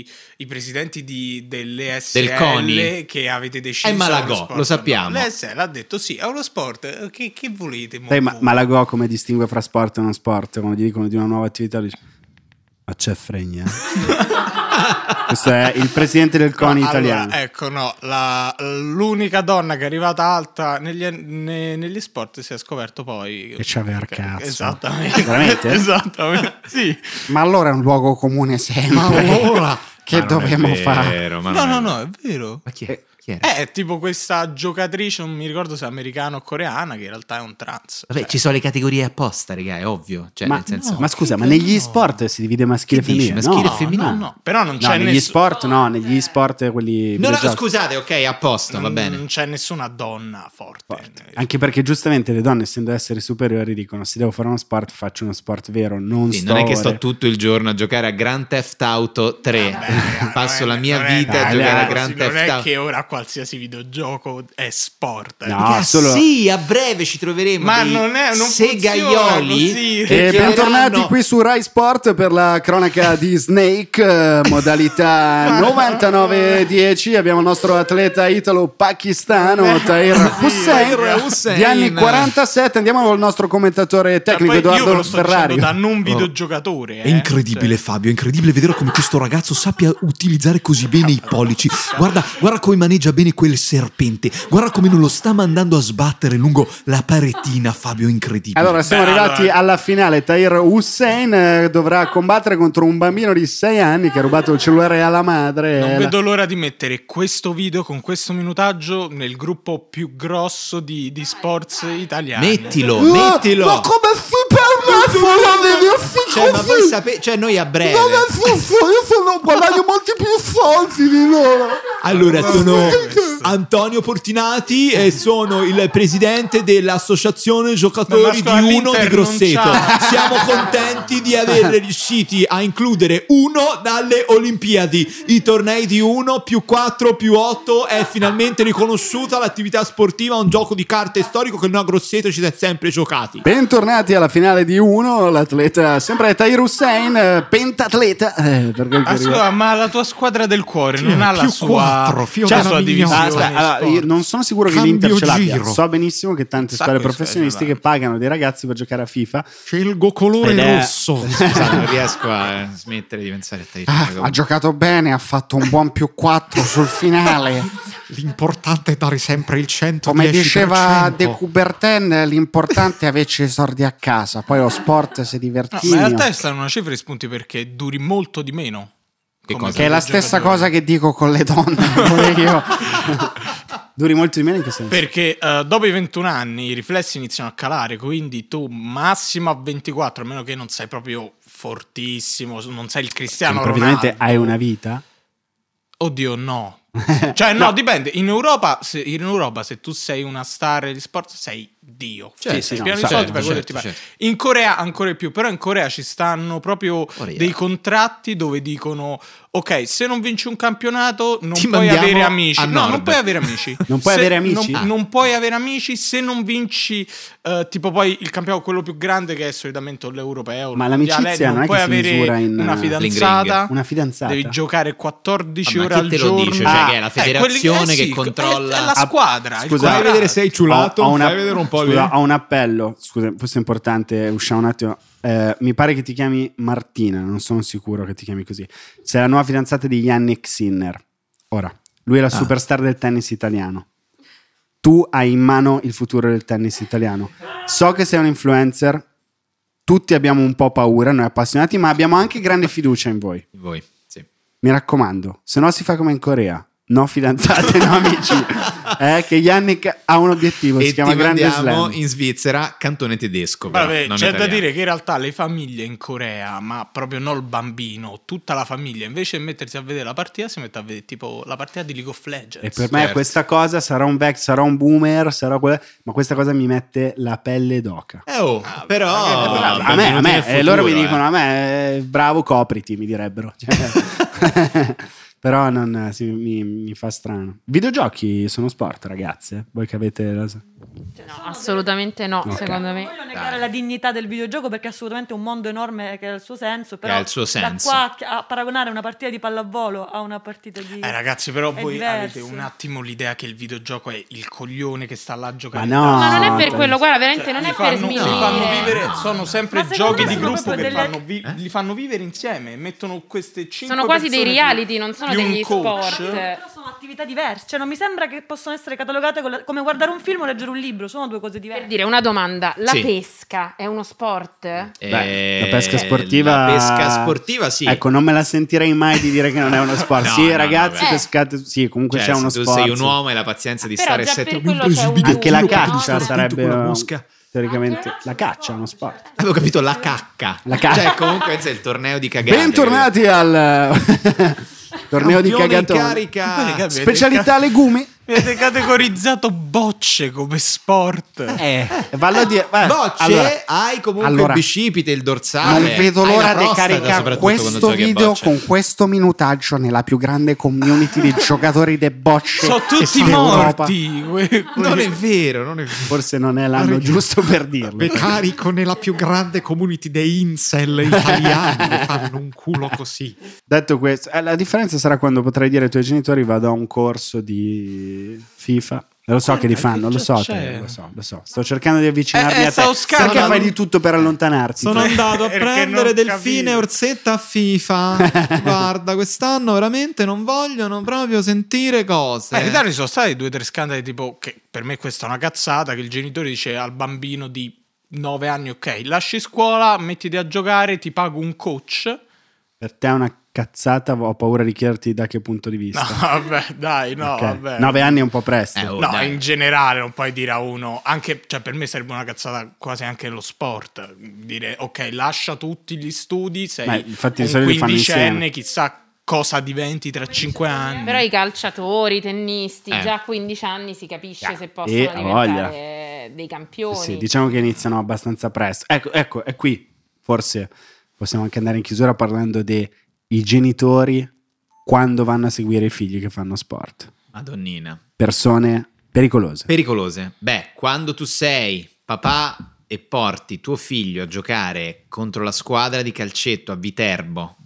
i, i presidenti di, delle SL Del CONI. che avete deciso È Malagò, lo sappiamo. No, L'SL ha detto sì, è uno sport. Eh, Che, che volete? Sai, ma? Malagò come distingue fra sport e non sport? Quando gli dicono di una nuova attività, dice, ma c'è fregna. Questo è il presidente del CONI No, allora, italiano. ecco, no, la- l'unica donna che è arrivata alta negli, ne- negli sport si è scoperto poi Che c'aveva il che- cazzo. Esattamente. Veramente? Esattamente. Sì. Ma allora è un luogo comune sempre. che Ma non è dovremmo fare? No, no, no, è vero. Ma chi è? Chi era? È tipo questa giocatrice, non mi ricordo se è americana o coreana, che in realtà è un trans. Vabbè, Cioè, ci sono le categorie apposta, raga, è ovvio. Cioè, Ma, nel senso... ma scusa, ma negli sport si divide maschile e femminile? maschile no, e femminile? no, no, però non No, c'è negli nessun- sport no, negli sport quelli No, no, scusate, ok, a posto, va non- bene. Non c'è nessuna donna forte. Anche perché giustamente le donne, essendo esseri superiori, dicono se devo fare uno sport, faccio uno sport vero, non Sì, sto non è che sto tutto il giorno a giocare a Grand Theft Auto 3. Vabbè, Passo non è- la mia non è- vita a giocare a Grand non Theft è Auto. che ora qualsiasi videogioco è sport. eh. No, solo- Sì, a breve ci troveremo. Ma dei non è- non segaioli. E bentornati chiederanno- qui su Rai Sport per la cronaca di Snake, eh, modalità 99-10. Abbiamo il nostro atleta italo-pakistano Tahir Hussein, di anni 47. Andiamo col nostro commentatore tecnico Edoardo Ferrari. da non videogiocatore. È eh. incredibile, Cioè, Fabio. È incredibile vedere come questo ragazzo sappia utilizzare così bene i pollici. Guarda, guarda come maneggia bene quel serpente. Guarda come non lo sta mandando a sbattere lungo la paretina, Fabio. Incredibile. Allora, siamo Beh, arrivati allora- alla finale. Tahir Hussein eh, dovrà combattere contro un bambino di 6 anni che ha rubato il cellulare alla madre. Non vedo l'ora di mettere questo video con questo minutaggio nel gruppo più grosso di, di sports italiani. Mettilo, Ah, mettilo. Ma come si permette di dirsi Cioè, ma voi sapete, cioè noi a breve. Non è giusto, io sono, guadagno molti più soldi di loro. Allora, Ma sono. Antonio Portinati e sono il presidente dell'associazione Ma giocatori di Uno di Grosseto. Siamo contenti di aver riusciti a includere Uno dalle Olimpiadi. I tornei di Uno più 4 più 8 è finalmente riconosciuta l'attività sportiva, un gioco di carte storico che noi a Grosseto ci si è sempre giocati. Bentornati alla finale di uno, l'atleta sempre Tahir Hussein, eh, pentatleta. Eh, scusa, ma la tua squadra del cuore non ha la più sua, quattro, fiore la sua divisione aspetta, allora, io non sono sicuro che Cambio l'Inter ce l'abbia. giro. So benissimo che tante Sacco squadre di professionisti squadre, che pagano dei ragazzi per giocare a FIFA. Scelgo colore è- rosso. Scusate, non riesco a eh, smettere di pensare a te. Ah, ha giocato bene, ha fatto un buon più 4 sul finale. L'importante è dare sempre il 110%. Come diceva De Coubertin, l'importante è averci i soldi a casa. Poi lo sport si No, divertì. ma in realtà stanno una cifra di spunti perché duri molto di meno. Che che è la giocatore. stessa cosa che dico con le donne. pure io. Duri molto di meno in che senso? Perché eh, dopo i 21 anni i riflessi iniziano a calare, quindi tu massimo a 24, a meno che non sei proprio fortissimo, non sei il Cristiano Ronaldo. hai una vita? Oddio, no. Cioè, no, No. dipende. In Europa, se, in Europa, se tu sei una star di sport, sei Dio. Certo, sì, no, certo, certo, certo. In Corea ancora di più, però in Corea ci stanno proprio Corea. dei contratti dove dicono ok, se non vinci un campionato non Ti puoi avere amici. No, nord. non puoi avere amici. Non puoi Se- avere amici? Non, Ah. non puoi avere amici se non vinci eh, tipo poi il campionato quello più grande che è solitamente l'europeo. Ma l'amicizia non è puoi avere in, una fidanzata. Una fidanzata. Devi giocare 14 Ah, ore al te lo giorno. dice? Cioè, Ah, che è la Eh, quelli- federazione eh sì, che controlla. È, è la squadra. scusa. Fai vedere se hai ciulato, Ho- ho una- vedere un po' lì. scusa, ho un appello. Scusa, questo è importante. Usciamo un attimo. Eh, mi pare che ti chiami Martina, non sono sicuro che ti chiami così. Sei la nuova fidanzata di Yannick Sinner. Ora, lui è la superstar del tennis italiano. Tu hai in mano il futuro del tennis italiano. So che sei un influencer. Tutti abbiamo un po' paura, noi appassionati, ma abbiamo anche grande fiducia in voi. Voi, sì. Mi raccomando, se no si fa come in Corea. No fidanzate, no amici. Eh, che Yannick ha un obiettivo, si E ti chiama Grande Slam. in Svizzera cantone tedesco. però, Vabbè, non c'è da italiano. dire che in realtà le famiglie in Corea, ma proprio non il bambino, tutta la famiglia, invece di mettersi a vedere la partita, si mette a vedere tipo la partita di League of Legends. E per me Certo. questa cosa sarà un vecchio, sarà un boomer, sarà quella, ma questa cosa mi mette la pelle d'oca. Eh, oh, però. a me, a me, e loro mi futuro, dicono eh. a me, eh, bravo, copriti, mi direbbero. Cioè, però non, sì, mi, mi fa strano. Videogiochi sono sport, ragazze. Voi che avete... la- No, assolutamente no, Ok. secondo Non me. voglio negare Dai. la dignità del videogioco perché è assolutamente un mondo enorme che ha il suo senso. Però suo senso. Da qua a paragonare una partita di pallavolo a una partita di. Eh ragazzi, però È voi diverso. avete un attimo l'idea che il videogioco è il coglione che sta là a giocare. Ma no. Ma non è per quello, guarda, veramente non Li è per fanno, li sminuire. fanno vivere, sono sempre giochi di gruppo che delle- fanno vi- li fanno vivere insieme. Mettono queste 5 Sono quasi dei reality, non sono degli sport. Attività diverse. Cioè, non mi sembra che possono essere catalogate come guardare un film o leggere un libro. Sono due cose diverse. Per dire una domanda, la Sì. pesca è uno sport? Eh, Beh, la pesca sportiva. La pesca sportiva, sì. Ecco, non me la sentirei mai di dire che non è uno sport. No, sì, no, ragazzi, vabbè. pescate. Sì, comunque Cioè, c'è uno se tu sport. sei un uomo e la pazienza di Però stare sette un Anche la caccia no? sarebbe. uh, mosca. Teoricamente, la caccia è uno sport. Avevo capito la cacca. La cacca. Cioè, comunque è il torneo di cagate. Bentornati al torneo di carica. Specialità legumi. Avete categorizzato bocce come sport. Eh, vallo a dire. eh, Bocce, allora, hai comunque allora, il bicipite, il dorsale. non vedo l'ora di caricare questo video con questo minutaggio nella più grande community di giocatori de bocce. Sono tutti morti. Non è vero, non è vero. Forse non è l'anno giusto per dirlo. Ve carico nella più grande community dei incel italiani che fanno un culo così. Detto questo, eh, la differenza sarà quando potrai dire ai tuoi genitori vado a un corso di FIFA. Lo so che li fanno, lo so, te, lo so, lo so. Sto cercando di avvicinarmi Eh, eh, a te. Perché fai di tutto per allontanarti? Sono tu? andato a prendere Delfine e capivo. Orsetta a FIFA. Guarda, quest'anno veramente non vogliono proprio sentire cose. Eh, in Italia ci sono stati due o tre scandali tipo che per me questa è una cazzata che il genitore dice al bambino di 9 anni ok lasci scuola mettiti a giocare ti pago un coach Per te è una cazzata, ho paura di chiederti da che punto di vista. no vabbè dai no Ok. vabbè Nove anni è un po' presto. Eh, oh, No, dai. in generale non puoi dire a uno, anche cioè, per me sarebbe una cazzata quasi anche nello sport, dire ok, lascia tutti gli studi, sei Ma infatti di un quindicenne, chissà cosa diventi tra cinque anni. Però i calciatori, i tennisti, Eh. già a 15 anni si capisce se possono Eh, a voglia. diventare dei campioni. Sì, diciamo che iniziano abbastanza presto. Ecco, ecco, è qui. Forse possiamo anche andare in chiusura parlando dei genitori quando vanno a seguire i figli che fanno sport. Madonnina. Persone pericolose. Pericolose. Beh, quando tu sei papà e porti tuo figlio a giocare contro la squadra di calcetto a Viterbo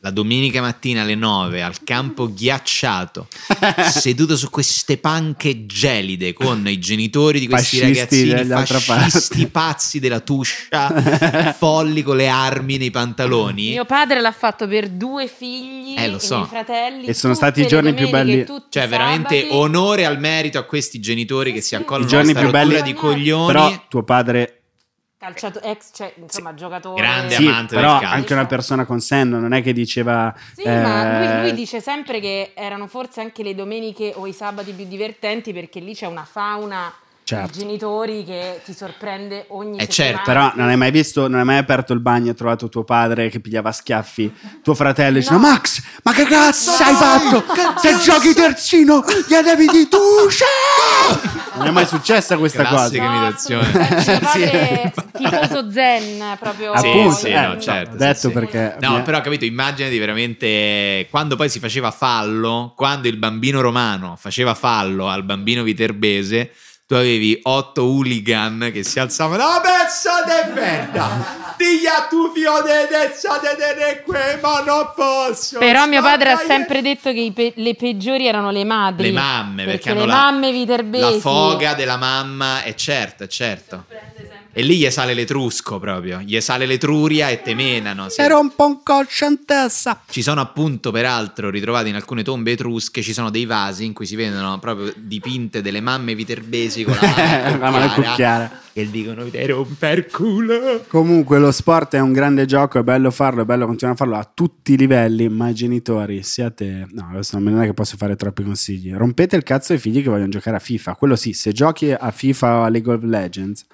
la domenica mattina alle 9 al campo ghiacciato, seduto su queste panche gelide con i genitori di questi Fascisti ragazzini fascisti parte. pazzi della tuscia, folli con le armi nei pantaloni. Mio padre l'ha fatto per due figli Eh, lo e so. fratelli. E sono stati i giorni più belli. Cioè, veramente sabati. onore al merito a questi genitori che si accolgono I giorni più belli- rottura di coglioni. Però tuo padre Calciato- ex, cioè, insomma, giocatore. Grande sì, amante del però calcio. anche una persona con senno, non è che diceva Sì, ma lui, eh, lui dice sempre che erano forse anche le domeniche o i sabati più divertenti perché lì c'è una fauna Certo. i genitori che ti sorprende ogni Eh, certo, Però non hai mai visto, non hai mai aperto il bagno e trovato tuo padre che pigliava schiaffi tuo fratello e dice No. Max, ma che cazzo hai fatto? Se giochi terzino gli devi di duce! Non è mai successa questa Classica cosa. imitazione. Eh, mio padre tifoso zen proprio Sì, Appunto, sì, eh, no, certo, sì, detto sì. perché No, però capito, immaginati veramente quando poi si faceva fallo, quando il bambino romano faceva fallo al bambino viterbese, tu avevi otto hooligan che si alzavano, ah pezzo di merda, digli a tu figlio di pezzo di tenere qui, ma non posso. Però mio padre ha sempre detto che pe- le peggiori erano le madri. Le mamme, perché, hanno le la, mamme viterbesi. la foga della mamma, è certo, è certo. E lì gli sale l'etrusco proprio, gli sale l'etruria e te menano. sì. Era un po' un coscientessa. Ci sono appunto, peraltro, ritrovati in alcune tombe etrusche, ci sono dei vasi in cui si vedono proprio dipinte delle mamme viterbesi con la mano, La mano cucchiara. che dicono ti romper culo. Comunque lo sport è un grande gioco, è bello farlo, è bello continuare a farlo a tutti i livelli, ma genitori siate... No, adesso non è che posso fare troppi consigli. Rompete il cazzo ai figli che vogliono giocare a FIFA. Quello sì, se giochi a FIFA o a League of Legends,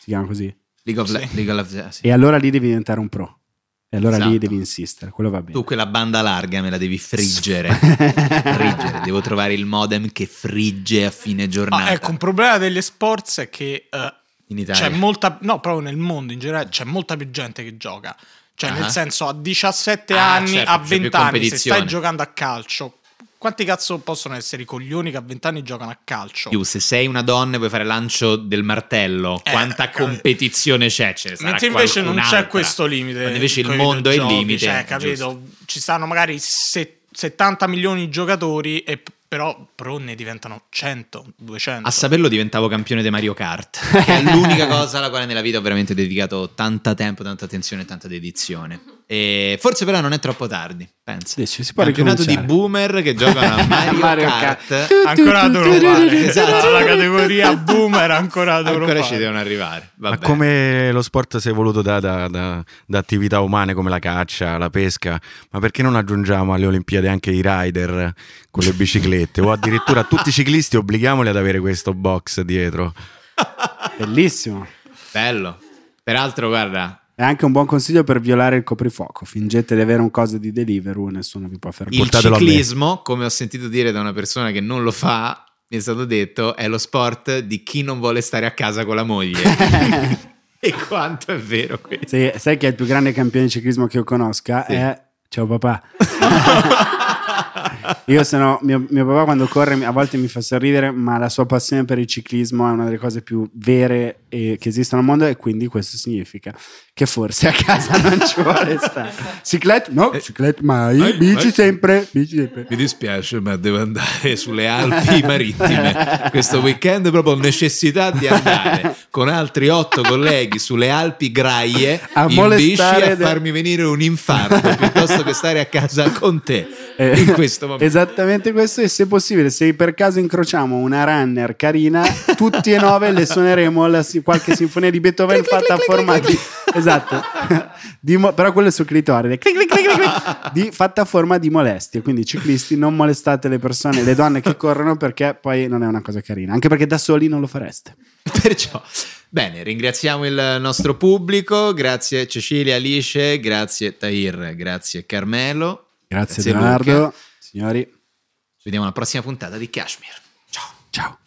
si chiama così, League of, Le- League of- sì. e allora lì devi diventare un pro. E allora lì Esatto. devi insistere, quello va bene. Tu quella banda larga me la devi friggere. friggere. Devo trovare il modem che frigge a fine giornata. Ah, ecco, un problema degli sports è che eh, in Italia. c'è molta, no, proprio nel mondo in generale c'è molta più gente che gioca. Cioè, Ah. nel senso, a 17 Ah, anni, certo, a c'è più 20 anni, se stai giocando a calcio, quanti cazzo possono essere i coglioni che a 20 anni giocano a calcio? Più, se sei una donna e vuoi fare lancio del martello, Eh, quanta capito. competizione c'è? Ce sarà Mentre invece non c'è questo limite. Quando invece il mondo è il limite. Cioè, capito? giusto. Ci stanno magari se- 70 milioni di giocatori, e però pro ne diventano 100, 200. A saperlo diventavo campione di Mario Kart, che è l'unica cosa alla quale nella vita ho veramente dedicato tanta tempo, tanta attenzione e tanta dedizione. E forse però non è troppo tardi, pensa. Dici, si può Campionato di boomer che giocano a Mario, Mario Kart. Kart. ancora devono fare. Esatto. La categoria boomer ancora devono Ancora ci devono arrivare. Ma Vabbè. come lo sport si è evoluto da, da- da- da attività umane come la caccia, la pesca, ma perché non aggiungiamo alle Olimpiadi anche i rider con le biciclette o addirittura tutti i ciclisti obblighiamoli ad avere questo box dietro? Bellissimo. Bello. Peraltro, guarda, È anche un buon consiglio per violare il coprifuoco. Fingete di avere un coso di Deliveroo, nessuno vi può fermare. il Portatelo ciclismo, come ho sentito dire da una persona che non lo fa, mi è stato detto, è lo sport di chi non vuole stare a casa con la moglie. e quanto è vero questo? Sì, sai che è il più grande campione di ciclismo che io conosca? Sì. È ciao papà. io sono mio, mio papà quando corre a volte mi fa sorridere, ma la sua passione per il ciclismo è una delle cose più vere e- che esistono al mondo e quindi questo significa che forse a casa non ci vuole stare. Ciclette? No, ciclette mai, Eh, bici eh. sempre, bici sempre. Mi dispiace, ma devo andare sulle Alpi marittime. Questo weekend proprio necessità di andare con altri otto colleghi sulle Alpi Graie A in bici a farmi venire un infarto piuttosto che stare a casa con te Eh, in questo momento. Esattamente questo e se possibile, se per caso incrociamo una runner carina, tutti e nove le suoneremo la qualche sinfonia di Beethoven fatta a forma di... Esatto, Di però quello è sul clitoride. Di- fatta a forma di molestie, quindi ciclisti non molestate le persone, le donne che corrono perché poi non è una cosa carina, anche perché da soli non lo fareste. Perciò, bene, ringraziamo il nostro pubblico, grazie Cecilia, Alice, grazie Tahir, grazie Carmelo. Grazie, Grazie, Leonardo, signori, Ci vediamo alla prossima puntata di Kashmir. Ciao. ciao.